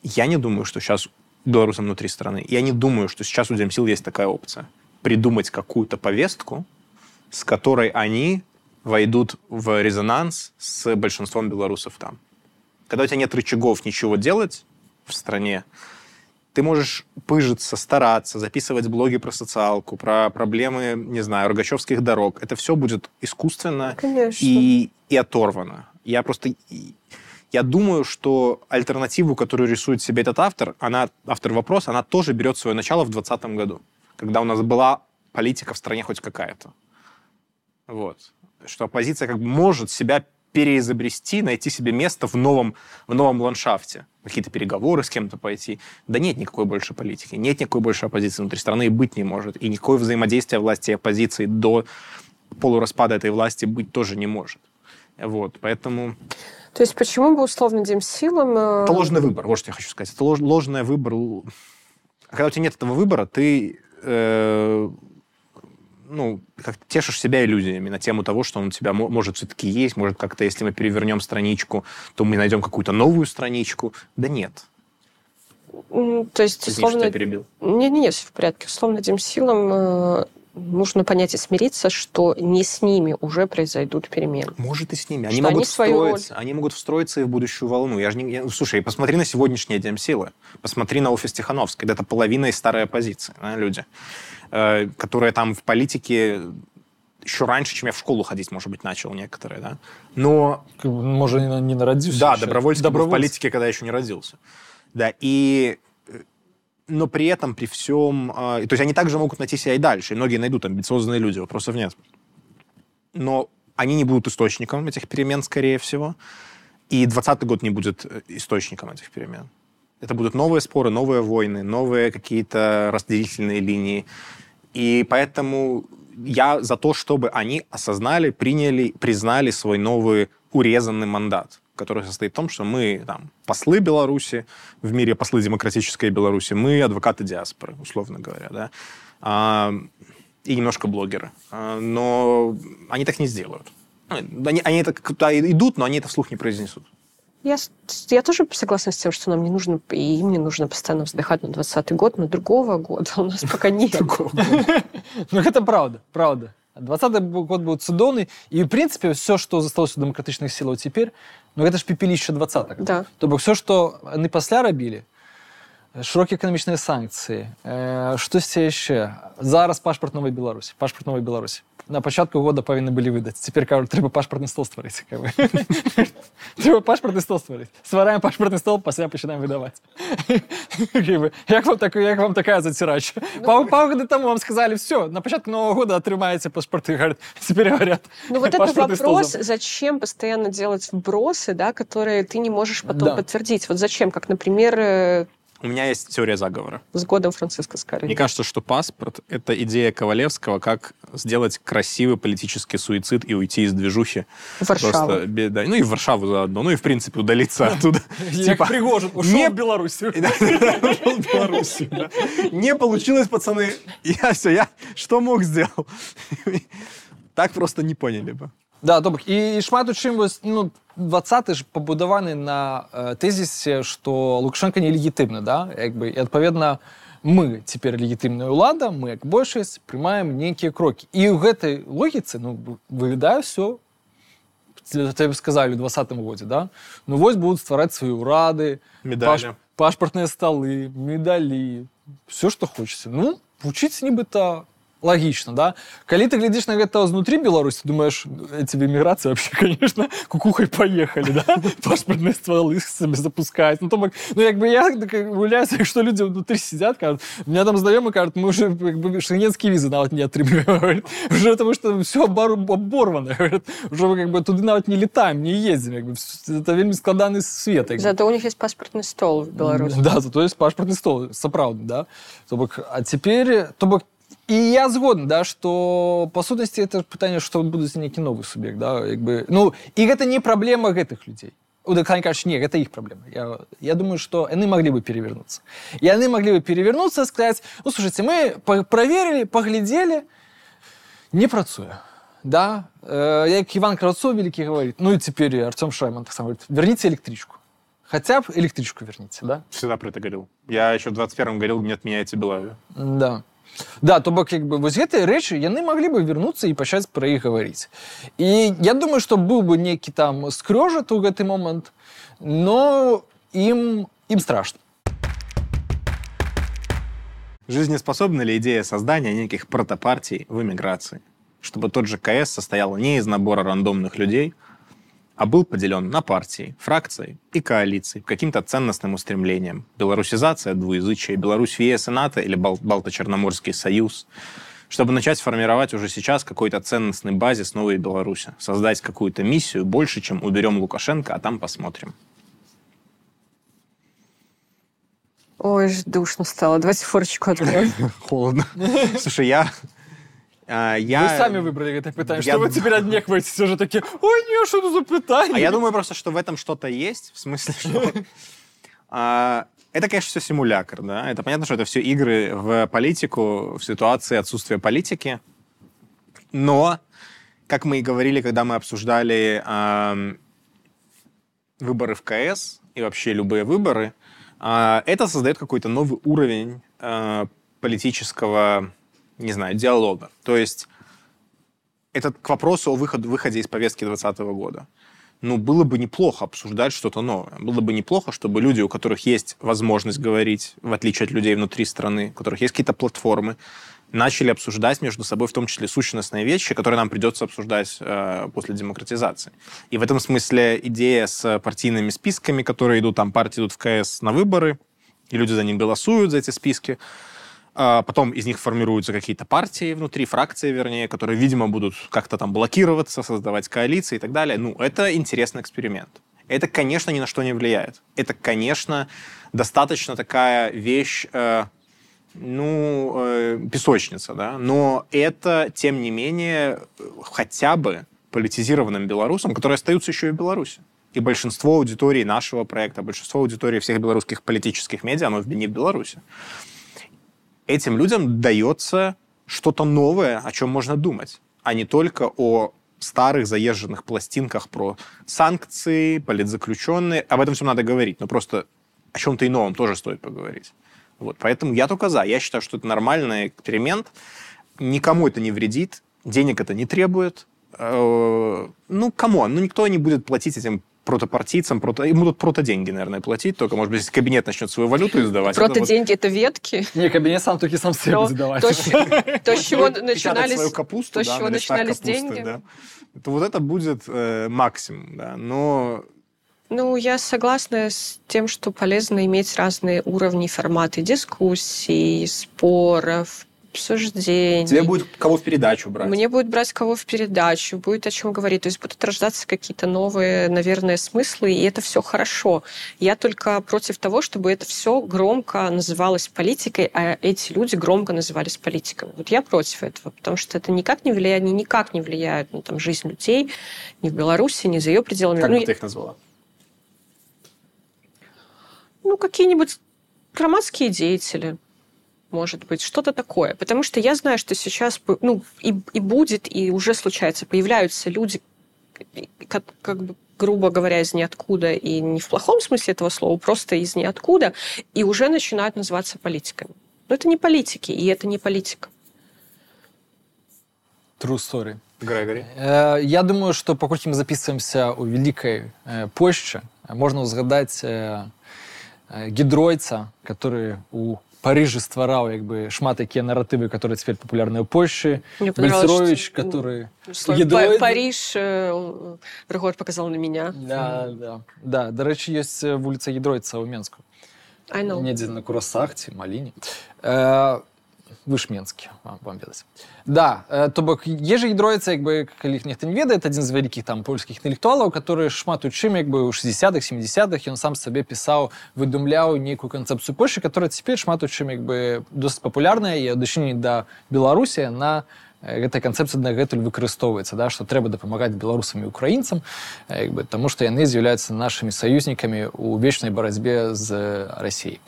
[SPEAKER 3] Я не думаю, что сейчас белорусам внутри страны. Я не думаю, что сейчас у Демсил есть такая опция. Придумать какую-то повестку, с которой они войдут в резонанс с большинством белорусов там. Когда у тебя нет рычагов ничего делать в стране, ты можешь пыжиться, стараться, записывать блоги про социалку, про проблемы, не знаю, рогачевских дорог. Это все будет искусственно и, и оторвано. Я просто... Я думаю, что альтернативу, которую рисует себе этот автор, она, автор вопроса, она тоже берет свое начало в 2020 году, когда у нас была политика в стране хоть какая-то. Вот. Что оппозиция как бы может себя переизобрести, найти себе место в новом, в новом ландшафте. Какие-то переговоры с кем-то пойти. Да нет никакой больше политики, нет никакой больше оппозиции внутри страны и быть не может. И никакое взаимодействие власти и оппозиции до полураспада этой власти быть тоже не может. Вот, поэтому...
[SPEAKER 2] То есть почему бы условно демсилам...
[SPEAKER 3] Э, это ложный выбор, вот что я хочу сказать. Это лож, ложный выбор. Когда у тебя нет этого выбора, ты э, ну, как тешишь себя иллюзиями на тему того, что он у тебя может все-таки есть, может как-то, если мы перевернем страничку, то мы найдем какую-то новую страничку. Да нет.
[SPEAKER 2] То есть, Извини, условно...
[SPEAKER 3] я перебил.
[SPEAKER 2] Нет, нет, все в порядке. Условно, этим силам э, нужно понять и смириться, что не с ними уже произойдут перемены.
[SPEAKER 3] Может и с ними. Они что могут они встроиться. Они могут встроиться и в будущую волну. Я же не, я, слушай, посмотри на сегодняшние демсилы. Посмотри на офис Тихановской. Это половина из старой оппозиции, да, люди. Э, которые там в политике еще раньше, чем я в школу ходить, может быть, начал некоторые, да. Но...
[SPEAKER 1] Может, не, не народился.
[SPEAKER 3] Да, Добровольцы. в политике, когда я еще не родился. Да, и... Э, но при этом, при всем... Э, то есть они также могут найти себя и дальше. И многие найдут амбициозные люди, вопросов нет. Но они не будут источником этих перемен, скорее всего. И 2020 год не будет источником этих перемен. Это будут новые споры, новые войны, новые какие-то разделительные линии. И поэтому я за то, чтобы они осознали, приняли, признали свой новый урезанный мандат, который состоит в том, что мы там, послы Беларуси, в мире послы демократической Беларуси, мы адвокаты диаспоры, условно говоря, да, а, и немножко блогеры. А, но они так не сделают. Они, они это куда идут, но они это вслух не произнесут.
[SPEAKER 2] Я, я тоже согласна с тем, что нам не нужно, и им не нужно постоянно вздыхать на 20 год, но другого года у нас пока нет. <laughs>
[SPEAKER 1] Ну, это правда, правда. 20 год будет судовный, и, в принципе, все, что засталось у демократичных сил теперь, ну, это ж пепелище 20-х.
[SPEAKER 2] Да.
[SPEAKER 1] То бок все, что они пасля рабілі, широкие экономичные санкции, э, что все еще? Зараз пашпорт новой Беларуси, пашпорт новой Беларуси на пачатку года павінны былі выдаць цяпер кажуць трэба пашпартны стол стварыць <laughs> трэба пашпартны стол стварыць ствараем пашпартны стол пасля пачынаем выдаваць <laughs> як вам так як вам такая зацірача ну, паўгады таму вам сказали все на пачатку нового года атрымаеце пашпарты <laughs> теперь говорят
[SPEAKER 2] ну вот это вопрос зачем постоянно делать вбросы да которые ты не можешь потом подтвердить вот зачем как например э,
[SPEAKER 3] у меня есть теория заговора.
[SPEAKER 2] С годом Франциска Скорини.
[SPEAKER 3] Мне кажется, что паспорт — это идея Ковалевского, как сделать красивый политический суицид и уйти из движухи.
[SPEAKER 2] В Варшаву. Просто,
[SPEAKER 3] да, ну и в Варшаву заодно, ну и, в принципе, удалиться оттуда. <laughs>
[SPEAKER 1] Типа, Пригожин ушел в Белоруссию. <laughs>
[SPEAKER 3] Ушел в Белоруссию, Не получилось, пацаны. Я все, я что мог сделал? <laughs> Так просто не поняли бы.
[SPEAKER 1] Да, добре. І шмат у чим вось ну 20 ж пабудаваны на э, тэзісе што лукашенко нелегітымны да як бы і адпаведна мы цяпер легітымная ўлада мы як большасць прымаем нейкія крокі і ў гэтай логіцы ну выглядае все тебе сказали у двадцатым годзе да ну вось будуць ствараць свае ўрады
[SPEAKER 3] медалі
[SPEAKER 1] паш, пашпартныя сталы медалі все что хочется ну вучыць нібыта лагічна да калі ты глядзіш на гэта знутры беларусі думаешь эти эміграцыі вообще <laughs> конечно кукухай поехали да? <laughs> пашпартные стволы сабе запускать ну то бок ну як бы я гуляюсь <laughs> что люди внутри сидят кажут у меня там знаёмы кажут мы уже шенгенские визы нават не атрымліваем уже потому что все обору оборвано уже как бы туды нават не летаем не ездим как бы, это вельмі складаны свет
[SPEAKER 2] зато у них есть паспортный стол в беларуси
[SPEAKER 1] да зато есть паспортный стол сапраўдны да то бок а теперь то бок і я згодны да что па сутнасці это пытанне што будуць нейкі новы суб'ект да як бы ну і гэта не праблема гэтых людзей кажаш не гэта іх праблема я, я думаю что яны могли бы перевернуться яны могли бы перевернуться сказать ну слушайте мы проверили поглядели не працуе да э, як иван крацов великий говорит ну и теперь артем шайман так сам говорит верните электричку хотя бы электричку верните да
[SPEAKER 3] всегда про это говорил я еще в 21 говорил не отменяйте белавию
[SPEAKER 1] да Да, то бок як бы вось гэтыя рэчы яны маглі бы вярнуцца і пачаць пра іх гаварыць. І я думаю, што быў бы нейкі там скрёжат у гэты момант, но ім им страшно.
[SPEAKER 3] Жизнеспособна ли идея создания неких протопартий в эмиграции? Чтобы тот же КС состоял не из набора рандомных людей, а был поделен на партии, фракции и коалиции каким-то ценностным устремлением. Белорусизация, двуязычие, Беларусь в ЕС и НАТО или Бал- Балто-Черноморский союз. Чтобы начать формировать уже сейчас какой-то ценностный базис новой Беларуси. Создать какую-то миссию больше, чем уберем Лукашенко, а там посмотрим.
[SPEAKER 2] Ой, душно стало. Давайте форочку откроем. <laughs>
[SPEAKER 3] Холодно. Слушай, я
[SPEAKER 1] я... Вы сами выбрали это питание. Я... Что вы теперь отнекиваетесь уже такие, ой, не, что это за питание?
[SPEAKER 3] А я думаю просто, что в этом что-то есть, в смысле, что... <laughs> А, это, конечно, все симулятор, да. Это понятно, что это все игры в политику, в ситуации отсутствия политики. Но, как мы и говорили, когда мы обсуждали выборы в КС и вообще любые выборы, а, это создает какой-то новый уровень политического не знаю, диалога. То есть это к вопросу о выходе, выходе из повестки 2020 года. Ну, было бы неплохо обсуждать что-то новое. Было бы неплохо, чтобы люди, у которых есть возможность говорить, в отличие от людей внутри страны, у которых есть какие-то платформы, начали обсуждать между собой в том числе сущностные вещи, которые нам придется обсуждать э, после демократизации. И в этом смысле идея с партийными списками, которые идут, там партии идут в КС на выборы, и люди за них голосуют, за эти списки, потом из них формируются какие-то партии внутри, фракции, вернее, которые, видимо, будут как-то там блокироваться, создавать коалиции и так далее. Ну, это интересный эксперимент. Это, конечно, ни на что не влияет. Это, конечно, достаточно такая вещь, э, ну, э, песочница, да, но это, тем не менее, хотя бы политизированным белорусам, которые остаются еще и в Беларуси. И большинство аудитории нашего проекта, большинство аудитории всех белорусских политических медиа, оно не в Беларуси этим людям дается что-то новое, о чем можно думать, а не только о старых заезженных пластинках про санкции, политзаключенные. Об этом всем надо говорить, но просто о чем-то и новом тоже стоит поговорить. Вот, поэтому я только за. Я считаю, что это нормальный эксперимент. Никому это не вредит, денег это не требует. Э, ну, кому? Ну, никто не будет платить этим протопартийцам, прото... им будут прото-деньги, наверное, платить, только, может быть, если кабинет начнет свою валюту издавать.
[SPEAKER 2] Прото-деньги это, вот... это ветки?
[SPEAKER 1] Не, кабинет сам только сам себе издавать. <laughs>
[SPEAKER 2] То, с чего начинались,
[SPEAKER 3] свою капусту,
[SPEAKER 2] то, с чего начинались деньги.
[SPEAKER 3] Да. То вот это будет э, максимум, да, но
[SPEAKER 2] ну, я согласна с тем, что полезно иметь разные уровни, форматы дискуссий, споров, обсуждений.
[SPEAKER 3] Тебе будет кого в передачу брать?
[SPEAKER 2] Мне будет брать кого в передачу, будет о чем говорить. То есть будут рождаться какие-то новые, наверное, смыслы, и это все хорошо. Я только против того, чтобы это все громко называлось политикой, а эти люди громко назывались политиками. Вот я против этого, потому что это никак не влияет, они никак не влияют на там, жизнь людей ни в Беларуси, ни за ее пределами.
[SPEAKER 3] Как
[SPEAKER 2] ну,
[SPEAKER 3] бы ты их назвала?
[SPEAKER 2] Ну, какие-нибудь громадские деятели может быть, что-то такое. Потому что я знаю, что сейчас ну, и, и будет, и уже случается, появляются люди, как, как бы грубо говоря, из ниоткуда, и не в плохом смысле этого слова, просто из ниоткуда, и уже начинают называться политиками. Но это не политики, и это не политика.
[SPEAKER 1] True story.
[SPEAKER 3] Грегори.
[SPEAKER 1] Э, я думаю, что паколькі мы записываемся у великой э, Польшчы, можно ўзгадаць э, гідройца, который у Париж ствараў як бы шмат якія наратывы которые цяпер папулярныя ў Польшы
[SPEAKER 2] Мне понравилось,
[SPEAKER 1] Бальцрович
[SPEAKER 2] что, ну,
[SPEAKER 1] который
[SPEAKER 2] Слово
[SPEAKER 1] Гидроиды.
[SPEAKER 2] «Па- Париж, э, Рыгор показал на меня.
[SPEAKER 1] да, да, да дарэчы ёсць э, вуліца гідройца ў Менску
[SPEAKER 2] I know.
[SPEAKER 1] недзе на курасах ці маліне э, вы ж менскі вам, вам ведаць да э, то бок ежа гідроіцца як бы калі іх нехта не ведае адзін з вялікіх там польскіх інтэлектуалаў которые шмат у чым як бы ў 60-х 70-х ён сам сабе пісаў выдумляў нейкую канцэпцыю Польшы которая цяпер шмат у чым як бы досыць папулярная і адношенні да Беларусі на гэтая канцэпцыя дагэтуль выкарыстоўваецца да што трэба дапамагаць беларусам і украінцам э, як бы таму што яны з'яўляюцца нашымі саюзнікамі у вечнай барацьбе з Расіяй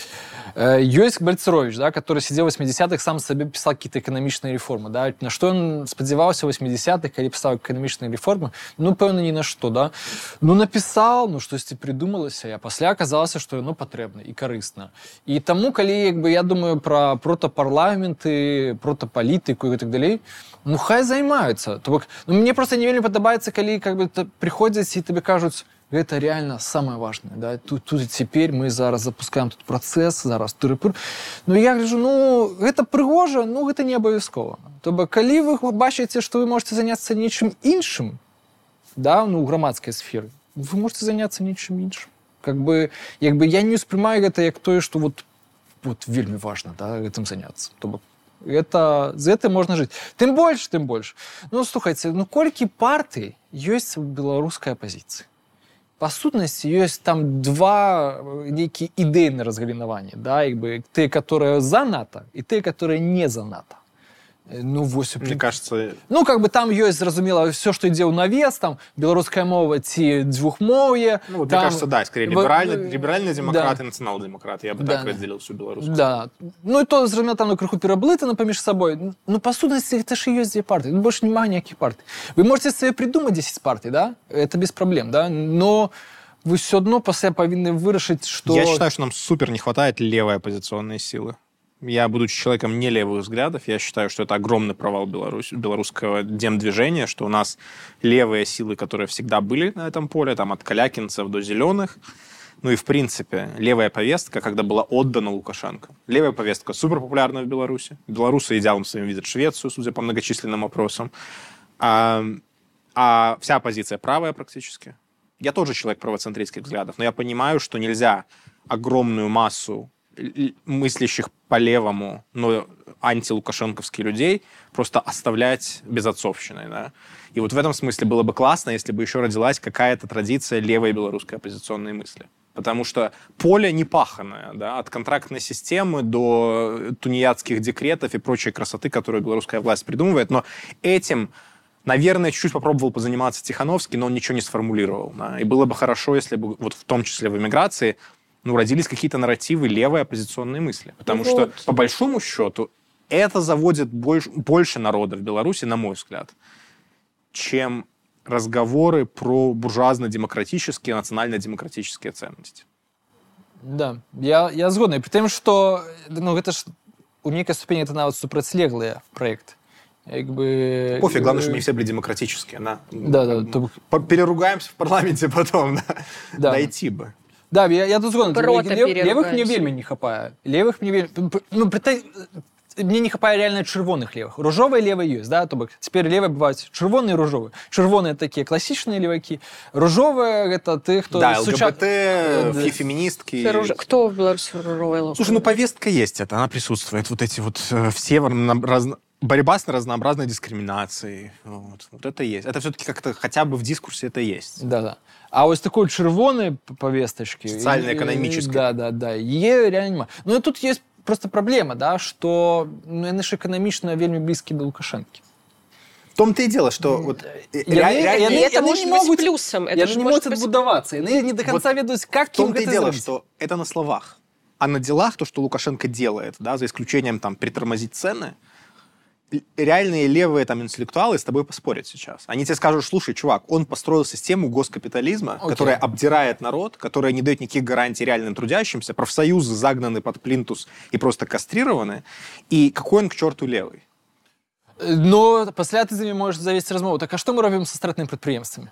[SPEAKER 1] ёсць бальцрович да который сидзеў 80-х сам сабе пісаў какие-то эканамічныя реформы да на што ён спадзяваўся 80-х калі пісаў эканамічныя реформы ну пэўна ні на што да ну напісаў ну штосьці придумалася я пасля аказалася што яно патрэбна і карысна і таму калі як бы я думаю про протапарламенты протапалітыку і так далей ну хай займаюцца то бок ну, мне просто не вельмі падабаецца калі как бы та- прыходзяць і табе кажуць гэта реально самое важное да тут тут цяпер мы зараз запускаем тут працэс зараз тыры-пыр Ну я гляжу ну гэта прыгожа ну гэта не абавязкова то бок калі вы бачыце што вы можете заняцца нечым іншым да ну у грамадскай сферы вы можете заняцца нечым іншым как бы як бы я не успрымаю гэта як тое что вот вот вельмі важно да гэтым заняцца то бок это з гэтым можна жыць тым больш тым больш ну слухайце ну колькі партый ёсць у беларускай апозіцыі па сутнасці ёсць там два э, нейкія ідэйныя разгалінаванні да як бы ты которые за нато і ты которые не за нато Э, ну вось
[SPEAKER 3] Мне кажется,
[SPEAKER 1] ну как бы там ёсць зразумела все что ідзе ў навес там беларуская мова ці дзвюхмоўе
[SPEAKER 3] ну, вот,
[SPEAKER 1] там,
[SPEAKER 3] мне кажется, да, скорее
[SPEAKER 1] в-
[SPEAKER 3] либеральные,
[SPEAKER 1] э,
[SPEAKER 3] либеральные
[SPEAKER 1] да.
[SPEAKER 3] демократы и национал-демократы. Я бы
[SPEAKER 1] Да.
[SPEAKER 3] так разделил всю Беларусь.
[SPEAKER 1] Да. Ну і то зразумела там ну, крыху пераблытана паміж сабой ну па сутнасці гэта ж і ёсць дзе партыі ну, больш няма ніякіх партый вы можете сабе придумаць 10 партый да это без праблем да но вы все адно пасля павінны вырашыць что
[SPEAKER 3] Я считаю, что нам супер не хватает левой оппозиционной силы. я, будучи человеком не левых взглядов, я считаю, что это огромный провал Беларусь, белорусского демдвижения, что у нас левые силы, которые всегда были на этом поле, там от калякинцев до зеленых, ну и, в принципе, левая повестка, когда была отдана Лукашенко. Левая повестка супер популярна в Беларуси. Белорусы идеалом своим видят Швецию, судя по многочисленным опросам. А, а вся оппозиция правая практически. Я тоже человек правоцентристских взглядов, но я понимаю, что нельзя огромную массу мыслящих по-левому, но антилукашенковских людей просто оставлять безотцовщиной. Да? И вот в этом смысле было бы классно, если бы еще родилась какая-то традиция левой белорусской оппозиционной мысли. Потому что поле не паханное, да, от контрактной системы до тунеядских декретов и прочей красоты, которую белорусская власть придумывает. Но этим Наверное, чуть-чуть попробовал позаниматься Тихановский, но он ничего не сформулировал. да. И было бы хорошо, если бы, вот в том числе в эмиграции, ну, родились какие-то нарративы левой оппозиционной мысли. Потому что,
[SPEAKER 2] Вот.
[SPEAKER 3] по большому счету, это заводит больше, больше народа в Беларуси, на мой взгляд, чем разговоры про буржуазно-демократические, национально-демократические ценности.
[SPEAKER 1] да я я згодны при тым что ну гэта ж у нейкай ступені это нават супрацьлеглыя проект як бы
[SPEAKER 3] Пофиг, главное, чтобы не все были демократические. На.
[SPEAKER 1] Да, да, то-
[SPEAKER 3] Переругаемся в парламенте <laughs> потом. Да.
[SPEAKER 1] Да.
[SPEAKER 3] Дойти бы.
[SPEAKER 1] Да, я, я тут згоден.
[SPEAKER 2] Прота
[SPEAKER 1] Лев- левых мне
[SPEAKER 2] переругаемся.
[SPEAKER 1] вельмі не хапае. Левых мне вельмі... Ну, при той- мне не хапае реально чырвоных левых. Ружовыя левые ёсць, да, то бок цяпер левыя бываюць чырвоныя і ружовыя. Чырвоныя такія класічныя левакі. Ружовыя гэта ты, хто
[SPEAKER 3] Да,
[SPEAKER 1] суча-
[SPEAKER 3] ЛГБТ,
[SPEAKER 1] Э, да.
[SPEAKER 3] фе- феминистки.
[SPEAKER 2] Феруж- Кто в Беларуси Руэлло?
[SPEAKER 3] Слушай, ну повестка есть это, она присутствует. Вот эти вот э, все разно- разно- борьба с разнообразной дискриминацией. Вот, вот это есть. Это все-таки как-то хотя бы в дискурсе это есть.
[SPEAKER 1] Да, да. А ось такой чырвоны повесточки.
[SPEAKER 3] Социально-экономической.
[SPEAKER 1] Да, да, да. Е реально нема. Ну и тут есть просто проблема, да, что ну, яны ж эканамічна вельмі блізкі да Лукашэнкі.
[SPEAKER 3] В том-то и дело, что вот э,
[SPEAKER 1] Я-
[SPEAKER 3] ре-
[SPEAKER 1] я-
[SPEAKER 3] реально-
[SPEAKER 2] И
[SPEAKER 1] яны-
[SPEAKER 2] это
[SPEAKER 1] яны
[SPEAKER 2] может
[SPEAKER 1] не
[SPEAKER 2] быть
[SPEAKER 1] могут-
[SPEAKER 2] плюсом. Это
[SPEAKER 1] Яны
[SPEAKER 2] же
[SPEAKER 1] не
[SPEAKER 2] может
[SPEAKER 1] могуць
[SPEAKER 2] быть...
[SPEAKER 1] адбудавацца. Яны не до конца ведаюць, как
[SPEAKER 3] в том-то
[SPEAKER 1] ім
[SPEAKER 3] и
[SPEAKER 1] гэта
[SPEAKER 3] дело,
[SPEAKER 1] зрабіць.
[SPEAKER 3] что это на словах. А на делах то, что Лукашенко делает, да, за исключением там притормозить цены, л- реальные левые там интеллектуалы с тобой поспорят сейчас. Они тебе скажут, слушай, чувак, он построил систему госкапитализма,
[SPEAKER 1] Окей.
[SPEAKER 3] которая обдирает народ, которая не дает никаких гарантий реальным трудящимся, профсоюзы загнаны под плинтус и просто кастрированы. И какой он к черту левый?
[SPEAKER 1] Но пасля ты з імі можаш завесці размову так а што мы робім са стратнымі прадпрыемствамі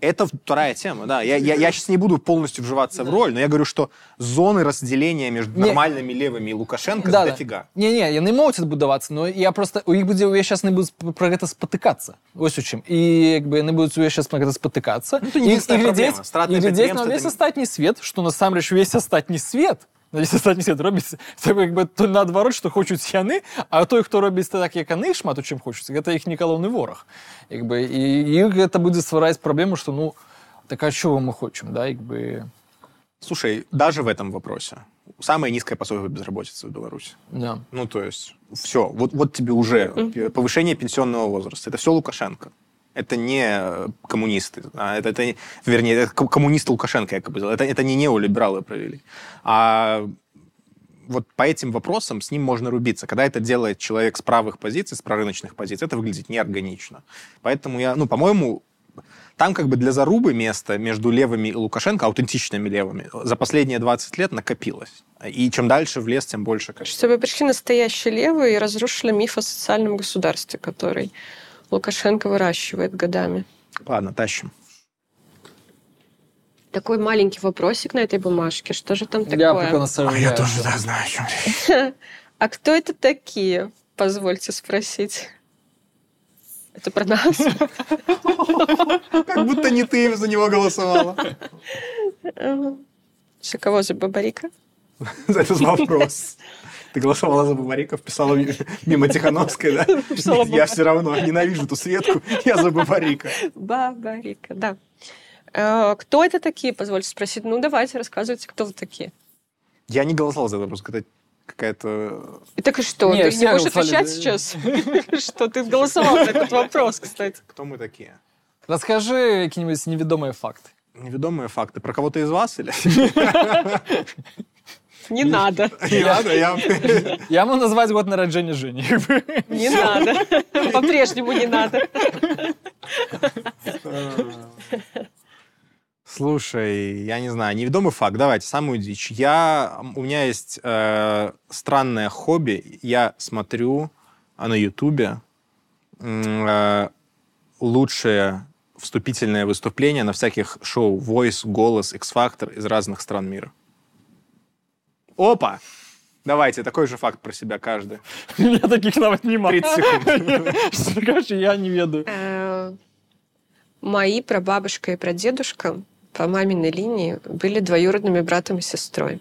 [SPEAKER 3] Это вторая тема, да. Я, я, я сейчас не буду полностью вживаться в роль, но я говорю, что зони разделения между
[SPEAKER 1] Не.
[SPEAKER 3] нормальными левыми и Лукашенко
[SPEAKER 1] Да, да.
[SPEAKER 3] дофига.
[SPEAKER 1] Ні, ні, я не можу це будуватися, але я просто у їх буде я зараз не буду сп- про це спотикатися. Ось у чим. І якби не будуть я зараз про це спотикатися.
[SPEAKER 3] Ну, це не єдина проблема. Стратне
[SPEAKER 1] і глядеть на
[SPEAKER 3] підприємство
[SPEAKER 1] весь
[SPEAKER 3] це-
[SPEAKER 1] остатній світ, що насамперед весь остатній світ, на весь остатній світ робиться, <laughs> це якби то наоборот, що хочуть яни, а той, хто робить так, як вони шмату чим хочуть, це їхній колонний ворог. Якби, і їх це буде створити проблему, що ну, так а чого ми хочемо, да, якби,
[SPEAKER 3] Слушай, даже в этом вопросе самая низкая пособие безработицы в Беларуси.
[SPEAKER 1] да.
[SPEAKER 3] Ну, то есть, все, вот, вот тебе уже повышение пенсионного возраста. Это все Лукашенко. Это не э, коммунисты, а это, это не- вернее, это ко- коммунисты Лукашенко якобы сделали. Это, это не неолибералы провели. А вот по этим вопросам с ним можно рубиться. Когда это делает человек с правых позиций, с прорыночных позиций, это выглядит неорганично. Поэтому я, ну, по-моему, там как бы для зарубы место между левыми и Лукашенко, аутентичными левыми, за последние 20 лет накопилось. И чем дальше в лес, тем больше.
[SPEAKER 2] Чтобы пришли настоящие левые и разрушили миф о социальном государстве, который Лукашенко выращивает годами.
[SPEAKER 3] Ладно, тащим.
[SPEAKER 2] Такой маленький вопросик на этой бумажке. Что же там
[SPEAKER 1] Я
[SPEAKER 2] такое?
[SPEAKER 1] пока наставляю.
[SPEAKER 3] да, знаю, о чем речь. <laughs>
[SPEAKER 2] А кто это такие? Позвольте спросить. Это про нас? <laughs>
[SPEAKER 3] Как будто не ты за него голосовала.
[SPEAKER 2] За кого? За Бабарика? <laughs>
[SPEAKER 3] Это вопрос. Ты голосовала за Бабариков, писала ми- <laughs> мимо Тихановской, да? Нет, я все равно ненавижу эту Светку, я за Бабарика.
[SPEAKER 2] Бабарика, да. Э, Кто это такие, позвольте спросить? Ну, давайте, рассказывайте, кто вы такие.
[SPEAKER 3] Я не голосовал за этот вопрос, это какая-то...
[SPEAKER 2] И так и что?
[SPEAKER 1] Не,
[SPEAKER 2] ты не можешь отвечать
[SPEAKER 1] да.
[SPEAKER 2] сейчас? <laughs> Что ты голосовал за этот вопрос, кстати?
[SPEAKER 3] Кто мы такие?
[SPEAKER 1] Расскажи какие-нибудь неведомые факты.
[SPEAKER 3] Неведомые факты. Про кого-то из вас или? <laughs>
[SPEAKER 2] Не надо. <laughs>
[SPEAKER 3] Не надо, я...
[SPEAKER 1] Я могу назвать год народжения Жени.
[SPEAKER 2] Не надо. По-прежнему не надо.
[SPEAKER 3] Слушай, я не знаю, неведомый факт. Давайте, самую дичь. Я, у меня есть э, странное хобби. Я смотрю а, на Ютубе э, лучшие вступительные выступления на всяких шоу Voice, Голос, X-Factor из разных стран мира. Опа! Давайте, такой же факт про себя каждый. <laughs>
[SPEAKER 1] У меня таких навіть нема.
[SPEAKER 3] 30 секунд. <laughs>
[SPEAKER 1] Кажешь, я не ведаю.
[SPEAKER 2] Э, Мои прабабушка и прадедушка по маминой линии были двоюродными братом и сестрой.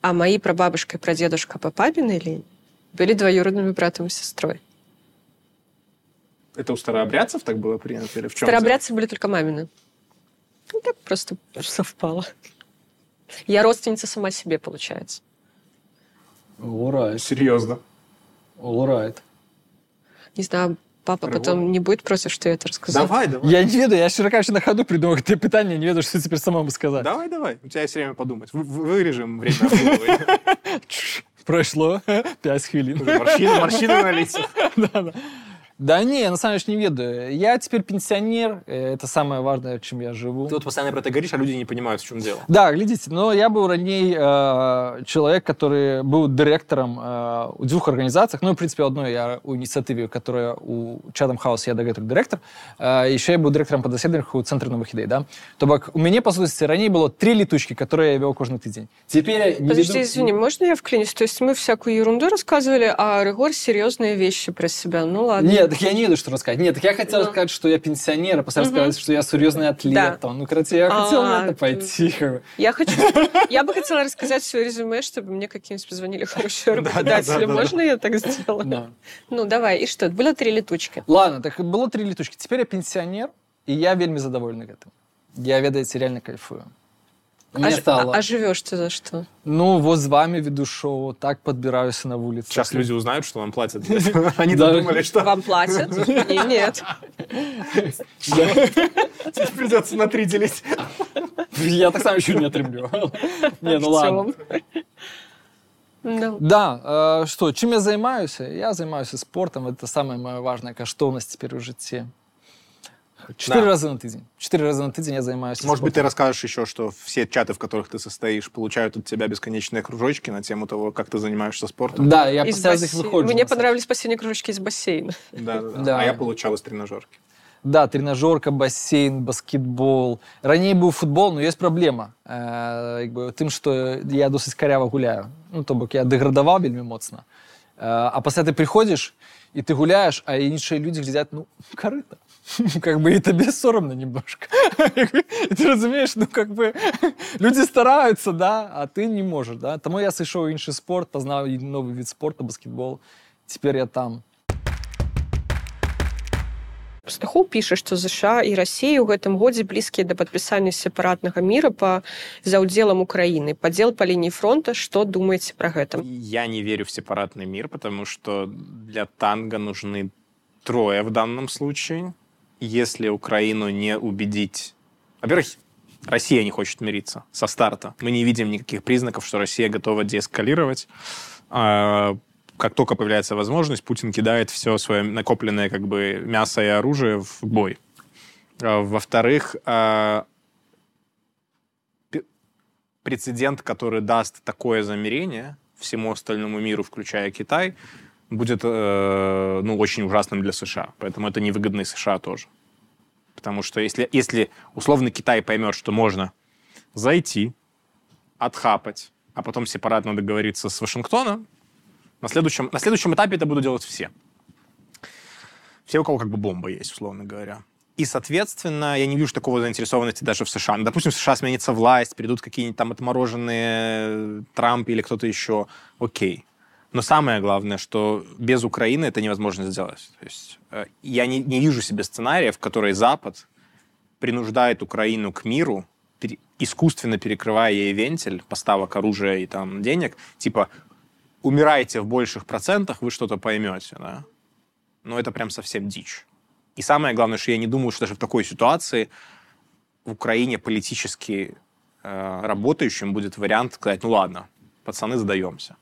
[SPEAKER 2] А мои прабабушка и прадедушка по папиной линии были двоюродными братом и сестрой.
[SPEAKER 3] Это у старообрядцев так было принято? Или в чем
[SPEAKER 2] Старообрядцы были только мамины. Ну, так просто совпало. Я родственница сама себе, получается.
[SPEAKER 1] Right,
[SPEAKER 3] Серьезно.
[SPEAKER 1] right.
[SPEAKER 2] Не знаю, папа
[SPEAKER 3] Прикольно.
[SPEAKER 2] потом не будет против, что я это рассказала.
[SPEAKER 3] Давай, давай.
[SPEAKER 1] Я не ведаю, я щиро кажучи, на ходу придумал те питання, не ведаю, що теперь самому сказати.
[SPEAKER 3] Давай, давай. У тебя есть время подумать. Вы- вы- Вырежем время. <laughs>
[SPEAKER 1] Пройшло 5 хвилин.
[SPEAKER 3] Морщины, морщины на лицах. <laughs>
[SPEAKER 1] Да, да. Да не, на самом деле не ведаю. Я теперь пенсионер, э, это самое важное, чем я живу.
[SPEAKER 3] Ты вот постоянно про это говоришь, а люди не понимают, в чем дело.
[SPEAKER 1] Да, глядите, но я был ранее э, человек, который был директором э, у двух организациях. Ну, в принципе, одной я у инициативы, которая у Chatham House, я директор директор. Э, еще я был директором по дослідних у Центрі нових ідей. Да? Тобто у меня, по сути, ранее было три летучки, которые я вел каждый день. Теперь я не
[SPEAKER 2] Подожди,
[SPEAKER 1] веду-
[SPEAKER 2] извини, можно я вклинюсь? То есть мы всякую ерунду рассказывали, а Регор серьезные вещи про себя. Ну ладно.
[SPEAKER 1] Нет, так я не веду, что рассказать. Нет, так я хотел
[SPEAKER 2] Ну.
[SPEAKER 1] сказать, что я пенсионер, а после
[SPEAKER 2] Мгм.
[SPEAKER 1] сказать, что я серьезный атлет.
[SPEAKER 2] Да.
[SPEAKER 1] Там. Ну, короче, я хотел
[SPEAKER 2] А,
[SPEAKER 1] на это
[SPEAKER 2] ты-
[SPEAKER 1] пойти.
[SPEAKER 2] Я хочу, я бы хотела рассказать свое резюме, чтобы мне какие-нибудь позвонили хорошие
[SPEAKER 3] Да, да,
[SPEAKER 2] работодатели.
[SPEAKER 3] да, да,
[SPEAKER 2] Можно я так сделаю? Ну, давай. И что? Было три летучки.
[SPEAKER 1] Ладно, так было три летучки. Теперь я пенсионер, и я вельми задоволений этим. Я, ведаете, реально кайфую. Мне
[SPEAKER 2] а,
[SPEAKER 1] стало...
[SPEAKER 2] а- а живешь ты за что?
[SPEAKER 1] Ну, вот с вами веду шоу, так подбираюсь на улице.
[SPEAKER 3] Сейчас люди узнают, что вам платят. <laughs> Они
[SPEAKER 1] Да.
[SPEAKER 3] думали, что
[SPEAKER 2] Вам платят? И нет.
[SPEAKER 3] теперь придется на три делить.
[SPEAKER 1] Я так сам еще не отрублю. Не, ну ладно.
[SPEAKER 2] Ну,
[SPEAKER 1] Да, э, что, чем я занимаюсь? Я занимаюсь спортом, это самая моя важная коштовность теперь в житті. Четыре
[SPEAKER 3] Да.
[SPEAKER 1] раза на тиждень. Четыре раза на тиждень я занимаюсь
[SPEAKER 3] Может быть, ты
[SPEAKER 1] спортом.
[SPEAKER 3] расскажешь еще, что все чаты, в которых ты состоишь, получают от тебя бесконечные кружочки на тему того, как ты занимаешься спортом.
[SPEAKER 1] Да, я
[SPEAKER 2] из
[SPEAKER 1] постоянно из них
[SPEAKER 2] бассейна.
[SPEAKER 1] выходжу.
[SPEAKER 2] Мне
[SPEAKER 1] на самом
[SPEAKER 2] понравились последние кружочки из бассейна.
[SPEAKER 3] Да, да, да.
[SPEAKER 1] Да.
[SPEAKER 3] А я получал из тренажерки.
[SPEAKER 1] Да, тренажерка, бассейн, баскетбол. Раней быў футбол, но есть праблема. Э, як бы, тым, што я досыць карява гуляю. Ну, то бок я дэградаваў вельмі моцна. Э, а пасля ты приходишь, и ты гуляешь, а іншыя люди глядят, ну, корыто. <laughs> Как бы и тебе соромно немножко. <laughs> И ты разумеешь, ну, как бы <laughs> люди стараются, да, а ты не можешь, да. Тому я сышоў у іншы спорт, пазнаў новый вид спорта, баскетбол. Теперь я там.
[SPEAKER 2] Пастухоў піша, што ЗША і Расія ў гэтым годзе блізкія да падпісання сепаратнага міра па за ўдзелам Украіны. Падзел па лініі фронта, што думаеце пра гэта?
[SPEAKER 3] Я не верю в сепаратный мир, потому что для танго нужны трое в данном случае. Если Украину не убедить... Во-первых, Россия не хочет мириться со старта. Мы не видим никаких признаков, что Россия готова деэскалировать. А, как только появляется возможность, Путин кидает все свое накопленное как бы мясо и оружие в бой. А, во-вторых, а, прецедент, который даст такое замерение всему остальному миру, включая Китай, будет э, ну, очень ужасным для США. Поэтому это невыгодно и США тоже. Потому что если, если условно Китай поймет, что можно зайти, отхапать, а потом сепаратно договориться с Вашингтоном, на следующем, на следующем этапе это будут делать все. Все, у кого как бы бомба есть, условно говоря. И, соответственно, я не вижу такого заинтересованности даже в США. Ну, допустим, в США сменится власть, придут какие-нибудь там отмороженные Трамп или кто-то еще. Окей. Но самое главное, что без Украины это невозможно сделать. То есть э, я не, не вижу себе сценария, в который Запад принуждает Украину к миру, пере, искусственно перекрывая ей вентиль поставок оружия и там денег, типа умираете в больших процентах, вы что-то поймете, да? Но это прям совсем дичь. И самое главное, что я не думаю, что даже в такой ситуации в Украине политически э, работающим будет вариант сказать, ну ладно, пацаны, сдаемся.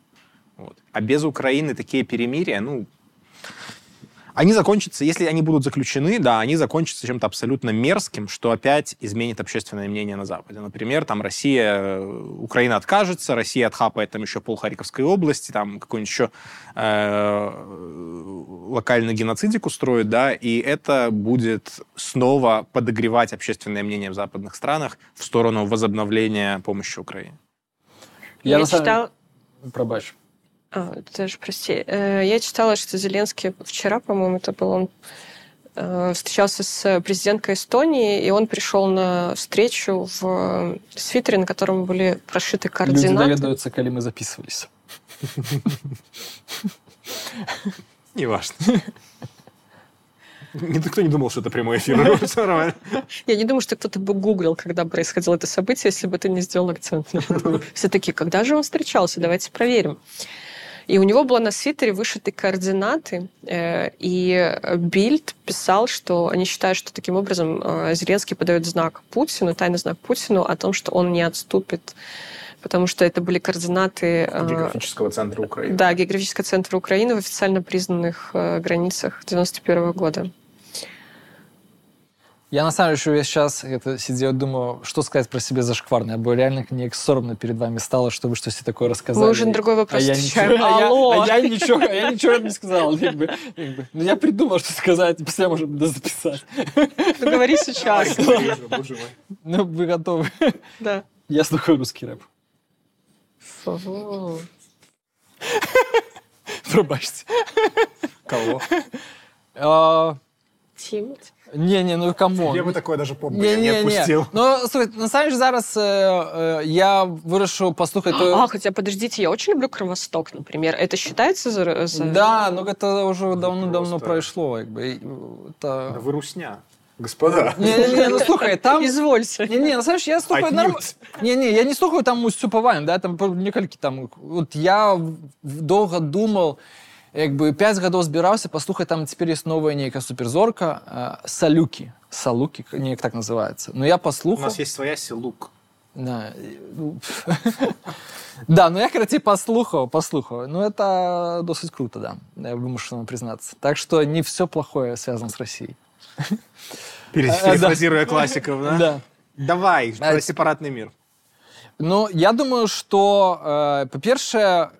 [SPEAKER 3] Вот. А без Украины такие перемирия, ну, они закончатся, если они будут заключены, да, они закончатся чем-то абсолютно мерзким, что опять изменит общественное мнение на Западе. Например, там Россия, Украина откажется, Россия отхапает там еще пол Харьковской области, там какой-нибудь еще э, локальный геноцидик устроит, да, и это будет снова подогревать общественное мнение в западных странах в сторону возобновления помощи Украине.
[SPEAKER 2] Я, Я читал...
[SPEAKER 1] Пробачь.
[SPEAKER 2] А, даже, прости. Э, я читала, что Зеленский вчера, по-моему, это был он, э, встречался с президенткой Эстонии, и он пришел на встречу в свитере, на котором были прошиты координаты.
[SPEAKER 1] Люди догадываются, когда мы записывались.
[SPEAKER 3] Неважно. Никто не думал, что это прямой эфир. <laughs>
[SPEAKER 2] Я не думаю, что кто-то бы гуглил, когда происходило это событие, если бы ты не сделал акцент. <laughs> Все таки когда же он встречался? Давайте проверим. И у него было на свитере вышиты координаты, э, и Бильд писал, что они считают, что таким образом э, Зеленский подает знак Путину, тайный знак Путину о том, что он не отступит потому что это были координаты...
[SPEAKER 3] Э, географического центра Украины.
[SPEAKER 2] Да, географического центра Украины в официально признанных границах 91 года.
[SPEAKER 1] Я на самом деле весь час это сидел, думаю, что сказать про себя зашкварно. Я бы реально не соромно перед вами стало, чтобы что-то такое рассказали.
[SPEAKER 2] Мы уже на другой вопрос
[SPEAKER 1] а. Я ничего, Алло! А я, а я ничего, а я ничего не сказал. Как бы, как бы. Ну, я придумал, что сказать, после можем записать.
[SPEAKER 2] Ну, говори сейчас.
[SPEAKER 1] Ну, вы готовы?
[SPEAKER 2] Да.
[SPEAKER 1] Я слухаю русский рэп.
[SPEAKER 2] Фу.
[SPEAKER 1] Пробачьте.
[SPEAKER 3] Кого?
[SPEAKER 2] А, Тимати.
[SPEAKER 1] Не-не, ну камон.
[SPEAKER 3] Я бы такое даже помню, не, не, не отпустил.
[SPEAKER 1] Ну, слухай, на самом деле зараз э, э, я вырашыў паслухаць
[SPEAKER 2] то... А, хотя, подождите, я очень люблю Кровосток, например. Это считается за... за...
[SPEAKER 1] Да, но это уже давно-давно прошло. Как бы.
[SPEAKER 3] это... Да вы русня. Господа.
[SPEAKER 1] Не-не, ну слухай, <laughs> там...
[SPEAKER 2] Извольте.
[SPEAKER 1] Не-не, ну знаешь, я слухаю нормально. Не-не, я не слухаю там Устюпаваем, да, там некалькі там... Вот я долго думал, як бы 5 гадоў збіраўся паслухаць там цяпер ёсць новая нейкая суперзорка э, салюкі салукі неяк так называется но я паслухаў
[SPEAKER 3] у нас есть своя силук
[SPEAKER 1] да, ну, <laughs> да ну я карацей паслухаў паслухаў ну это досыць круто да я вымушана признацца так что не все плохое связано с Россией <laughs>
[SPEAKER 3] перефразируя классиков <laughs> да?
[SPEAKER 1] да
[SPEAKER 3] давай про сепаратный мир
[SPEAKER 1] ну я думаю что э, по-першае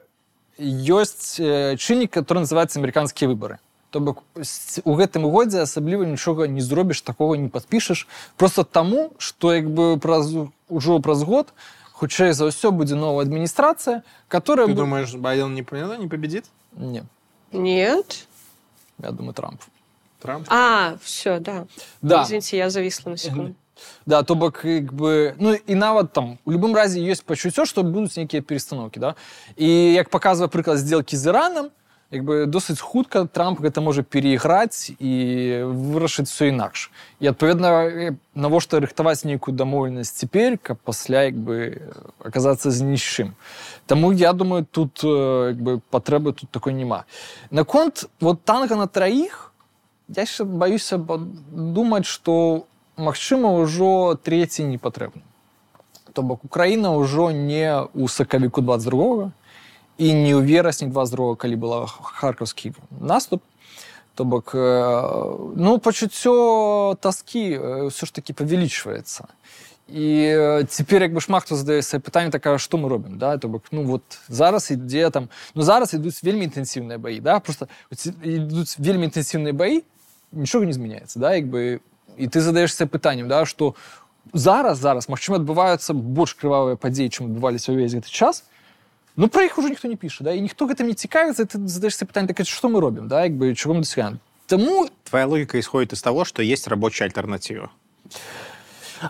[SPEAKER 1] ёсць э, чыннік который называется американские выборы то бок с- у гэтым годзе асабліва нічога не зробіш такого не падпішаш просто таму што як бы праз ужо праз год хутчэй за ўсё будзе новая адміністрацыя которая
[SPEAKER 3] Ты
[SPEAKER 1] бу-
[SPEAKER 3] думаешь, Байден не, поняла, не победит?
[SPEAKER 1] не
[SPEAKER 2] Нет.
[SPEAKER 1] я думаю Трамп
[SPEAKER 3] Трамп?
[SPEAKER 2] А, все, да.
[SPEAKER 1] да
[SPEAKER 2] Извините, я зависла на секунду.
[SPEAKER 1] Да, то бок як бы ну і нават там у любым разе ёсць пачуццё што будуць нейкія перастановкі да і як паказвае прыклад здзелкі з іраном як бы досыць хутка Трамп гэта можа перайграць і вырашыць все інакш і адпаведна э, навошта рыхтаваць нейкую дамоўленасць цяпер каб пасля як бы аказацца з нічым Таму я думаю тут э, як бы патрэбы тут такой няма наконт вот танка на траіх я яшчэ баюся ба- думаць што магчыма ўжо трэці не патрэбна то бок украіна ўжо не ў сакавіку 22 і не ў верасні 22 калі была харкаўскі наступ то бок э, ну пачуццё таскі ўсё ж таки павялічваецца і э, цяпер як бы шмат хто задае сабе пытанне такая што мы робім да то бок ну вот зараз ідзе там ну зараз ідуць вельмі інтэнсіўныя баі да просто ці- ідуць вельмі інтэнсіўныя баі нічога не змяняецца да як бы і ты задаешься пытаннем да что зараз зараз магчыма адбываюцца больш крывавыя падзеі чым адбываліся ўвесь гэты час ну про іх уже ніхто не піша да і ніхто гэтым не цікавіцца ты задаешься пытанне так што мы робім да як бы чого мы досягаем Таму
[SPEAKER 3] Твоя логика исходит из того, что есть рабочая альтернатива.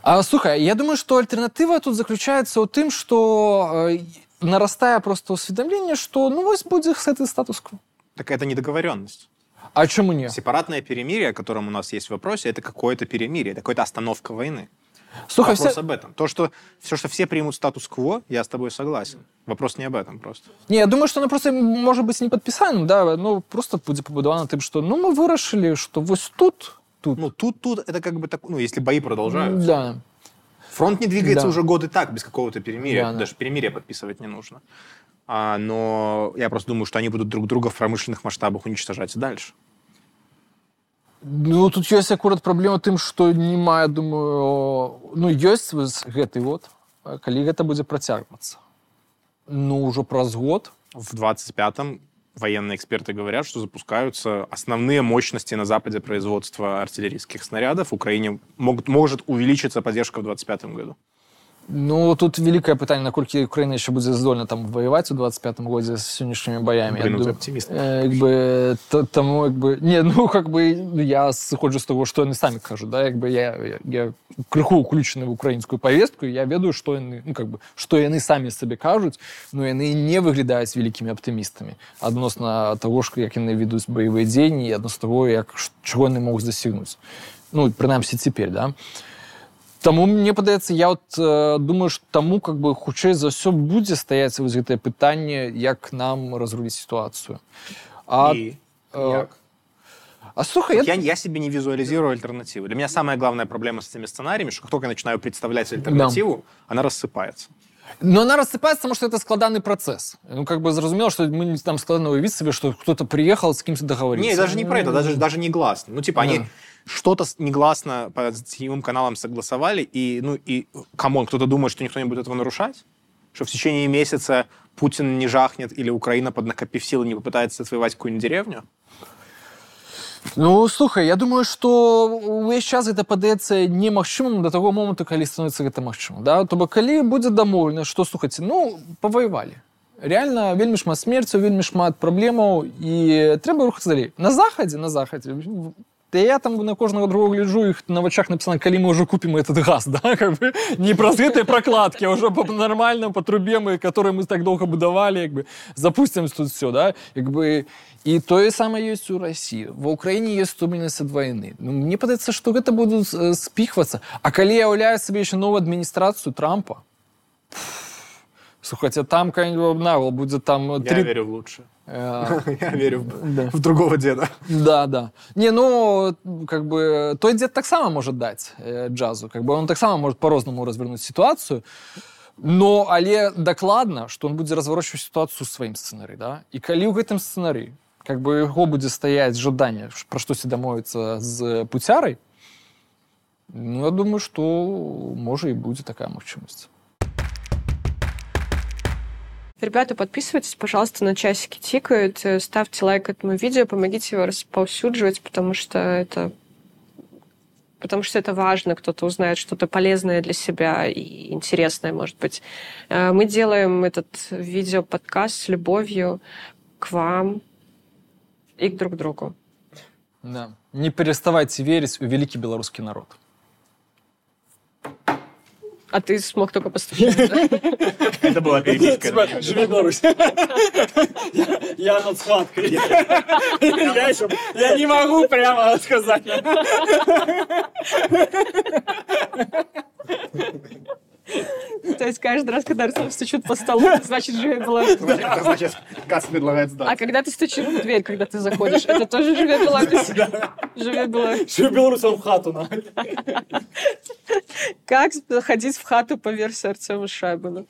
[SPEAKER 1] А, слухай, я думаю, что альтернатива тут заключается в том, что э, нарастая просто усведомление, что ну вот будет этот статус-кво.
[SPEAKER 3] Так это недоговоренность.
[SPEAKER 1] А чему нет?
[SPEAKER 3] Сепаратное перемирие, о котором у нас есть в вопросе, это какое-то перемирие, это какая-то остановка войны.
[SPEAKER 1] Слухай,
[SPEAKER 3] Вопрос
[SPEAKER 1] все...
[SPEAKER 3] об этом. То, что все, что все примут статус-кво, я с тобой согласен. Вопрос не об этом просто.
[SPEAKER 1] Не, я думаю, что оно просто может быть не подписанием, да, ну просто будет побудовано тем, что ну мы вырашили, что вот тут, тут.
[SPEAKER 3] Ну, тут, тут это как бы так, ну, если бои продолжаются.
[SPEAKER 1] да.
[SPEAKER 3] Фронт не двигается
[SPEAKER 1] Да.
[SPEAKER 3] уже годы так, без какого-то перемирия.
[SPEAKER 1] Да, да.
[SPEAKER 3] Даже перемирие подписывать не нужно. А, но я просто думаю, что они будут друг друга в промышленных масштабах уничтожать и дальше.
[SPEAKER 1] Ну, тут есть аккурат проблема тем, что нема, я думаю, ну, вот гэты а калі гэта будзе працягвацца. Ну, уже праз год,
[SPEAKER 3] В 25-м военные эксперты говорят, что запускаются основные мощности на Западе производства артиллерийских снарядов. Украине могут, может увеличиться поддержка в 25 году.
[SPEAKER 1] Ну, тут великое пытанне, наколькі Украіна яшчэ будзе здольна там ваяваць у 25 годзе з сённяшнімі баямі.
[SPEAKER 3] Блин,
[SPEAKER 1] Я
[SPEAKER 3] ну ты
[SPEAKER 1] думаю,
[SPEAKER 3] оптимист.
[SPEAKER 1] э, як бы, та- таму, як бы, <laughs> не, ну, как бы, ну, я сыходжу з того, што яны самі кажуць, да, як бы я, я, я крыху уключаны в украінскую повестку, я ведаю, што яны, ну, как бы, што яны самі сабе кажуць, но яны не выглядаюць вялікімі аптымістамі адносна таго, ж, як яны ведуць баявыя дзеянні і адносна таго, як, ш- чаго яны могуць дасягнуць. Ну, прынамсі цяпер, да. Таму мне падаецца я вот э, думаю што таму как бы хутчэй за ўсё будзе стаяць вось гэтае пытанне як нам разруліць сітуацыю а,
[SPEAKER 3] И
[SPEAKER 1] э,
[SPEAKER 3] як?
[SPEAKER 1] а слухай
[SPEAKER 3] Я,
[SPEAKER 1] я...
[SPEAKER 3] я себе не визуализирую альтернативы. Для меня самая главная проблема с этими сценариями, что как только я начинаю представлять альтернативу, она рассыпается.
[SPEAKER 1] но она рассыпаецца потому что это складаны працэс ну как бы зразумела что мы не там складана уявіць сабе что кто-то приехал с кем-то договориться
[SPEAKER 3] Не, даже не про это, даже, даже негласно. Ну, типа, они
[SPEAKER 1] Да.
[SPEAKER 3] что-то с- негласно по сетевым каналам согласовали, и, ну, и, камон, кто-то думает, что никто не будет этого нарушать? Что в течение месяца Путин не жахнет или Украина, поднакопив силы, не попытается отвоевать какую-нибудь деревню?
[SPEAKER 1] Ну слухай я думаю что увесь час гэта падаецца немагчымым до таго моманту калі становіцца гэта магчыма да то бок калі будзе дамоўлена что слухаце ну паваявалі реально вельмі шмат смерцяў вельмі шмат праблемаў і трэба рухацца далей на захадзе на захадзе Да я там на кожнага другого гляджу іх на вачах написано калі мы уже купім этот газ <laughs> да как бы не праз гэтай прокладки а уже по нормальным по трубе мы которые мы так доўга будавалі як бы запустим тут все да як бы і тое самае ёсць у Росіі ва ўкраіне ёсць стомленасць ад вайны ну, мне падаецца што гэта будуць э, спіхвацца А калі я ўяўляю сабе яшчэ новую адміністрацыю трампа слухайце там калі навал будзе там
[SPEAKER 3] Я
[SPEAKER 1] три
[SPEAKER 3] верю в лучшее.
[SPEAKER 1] Э, <laughs>
[SPEAKER 3] Я верю в,
[SPEAKER 1] да.
[SPEAKER 3] в другого деда.
[SPEAKER 1] Да, да. Не, ну, как бы, той дед таксама может дать э, джазу. Как бы он таксама может по-рознаму развернуть ситуацию. Но, але дакладна, что он будзе разварочваць ситуацию сваім сцэнарый, да? І калі ў гэтым сцэнарыі как бы яго будзе стаяць жаданне пра штосьці дамовіцца з пуцярай, ну, я думаю, што можа і будзе такая магчымасць.
[SPEAKER 2] Ребята, подписывайтесь, пожалуйста, на часики тикают, э, ставьте лайк этому видео, помогите его расповсюдживать, потому что это потому что это важно, кто-то узнает что-то полезное для себя и интересное, может быть. Э, мы делаем этот видео-подкаст с любовью к вам и друг другу.
[SPEAKER 1] Да. Не переставайте верить в великий белорусский народ.
[SPEAKER 2] А ты смог только постучать. да? <laughs>
[SPEAKER 3] Это была переписка.
[SPEAKER 1] Живи Беларусь. <laughs> Я над схваткой. Я не могу прямо отказать.
[SPEAKER 2] То есть каждый раз, когда Арсен стучит по столу, <laughs> значит, живет Беларусь.
[SPEAKER 3] Это значит, Кац предлагает сдать.
[SPEAKER 2] А когда ты стучишь в дверь, когда ты заходишь, это тоже живет Беларусь? Живет Беларусь.
[SPEAKER 1] Живи Беларусь в хату. на.
[SPEAKER 2] Как заходить в хату по версии Артема Шайбана?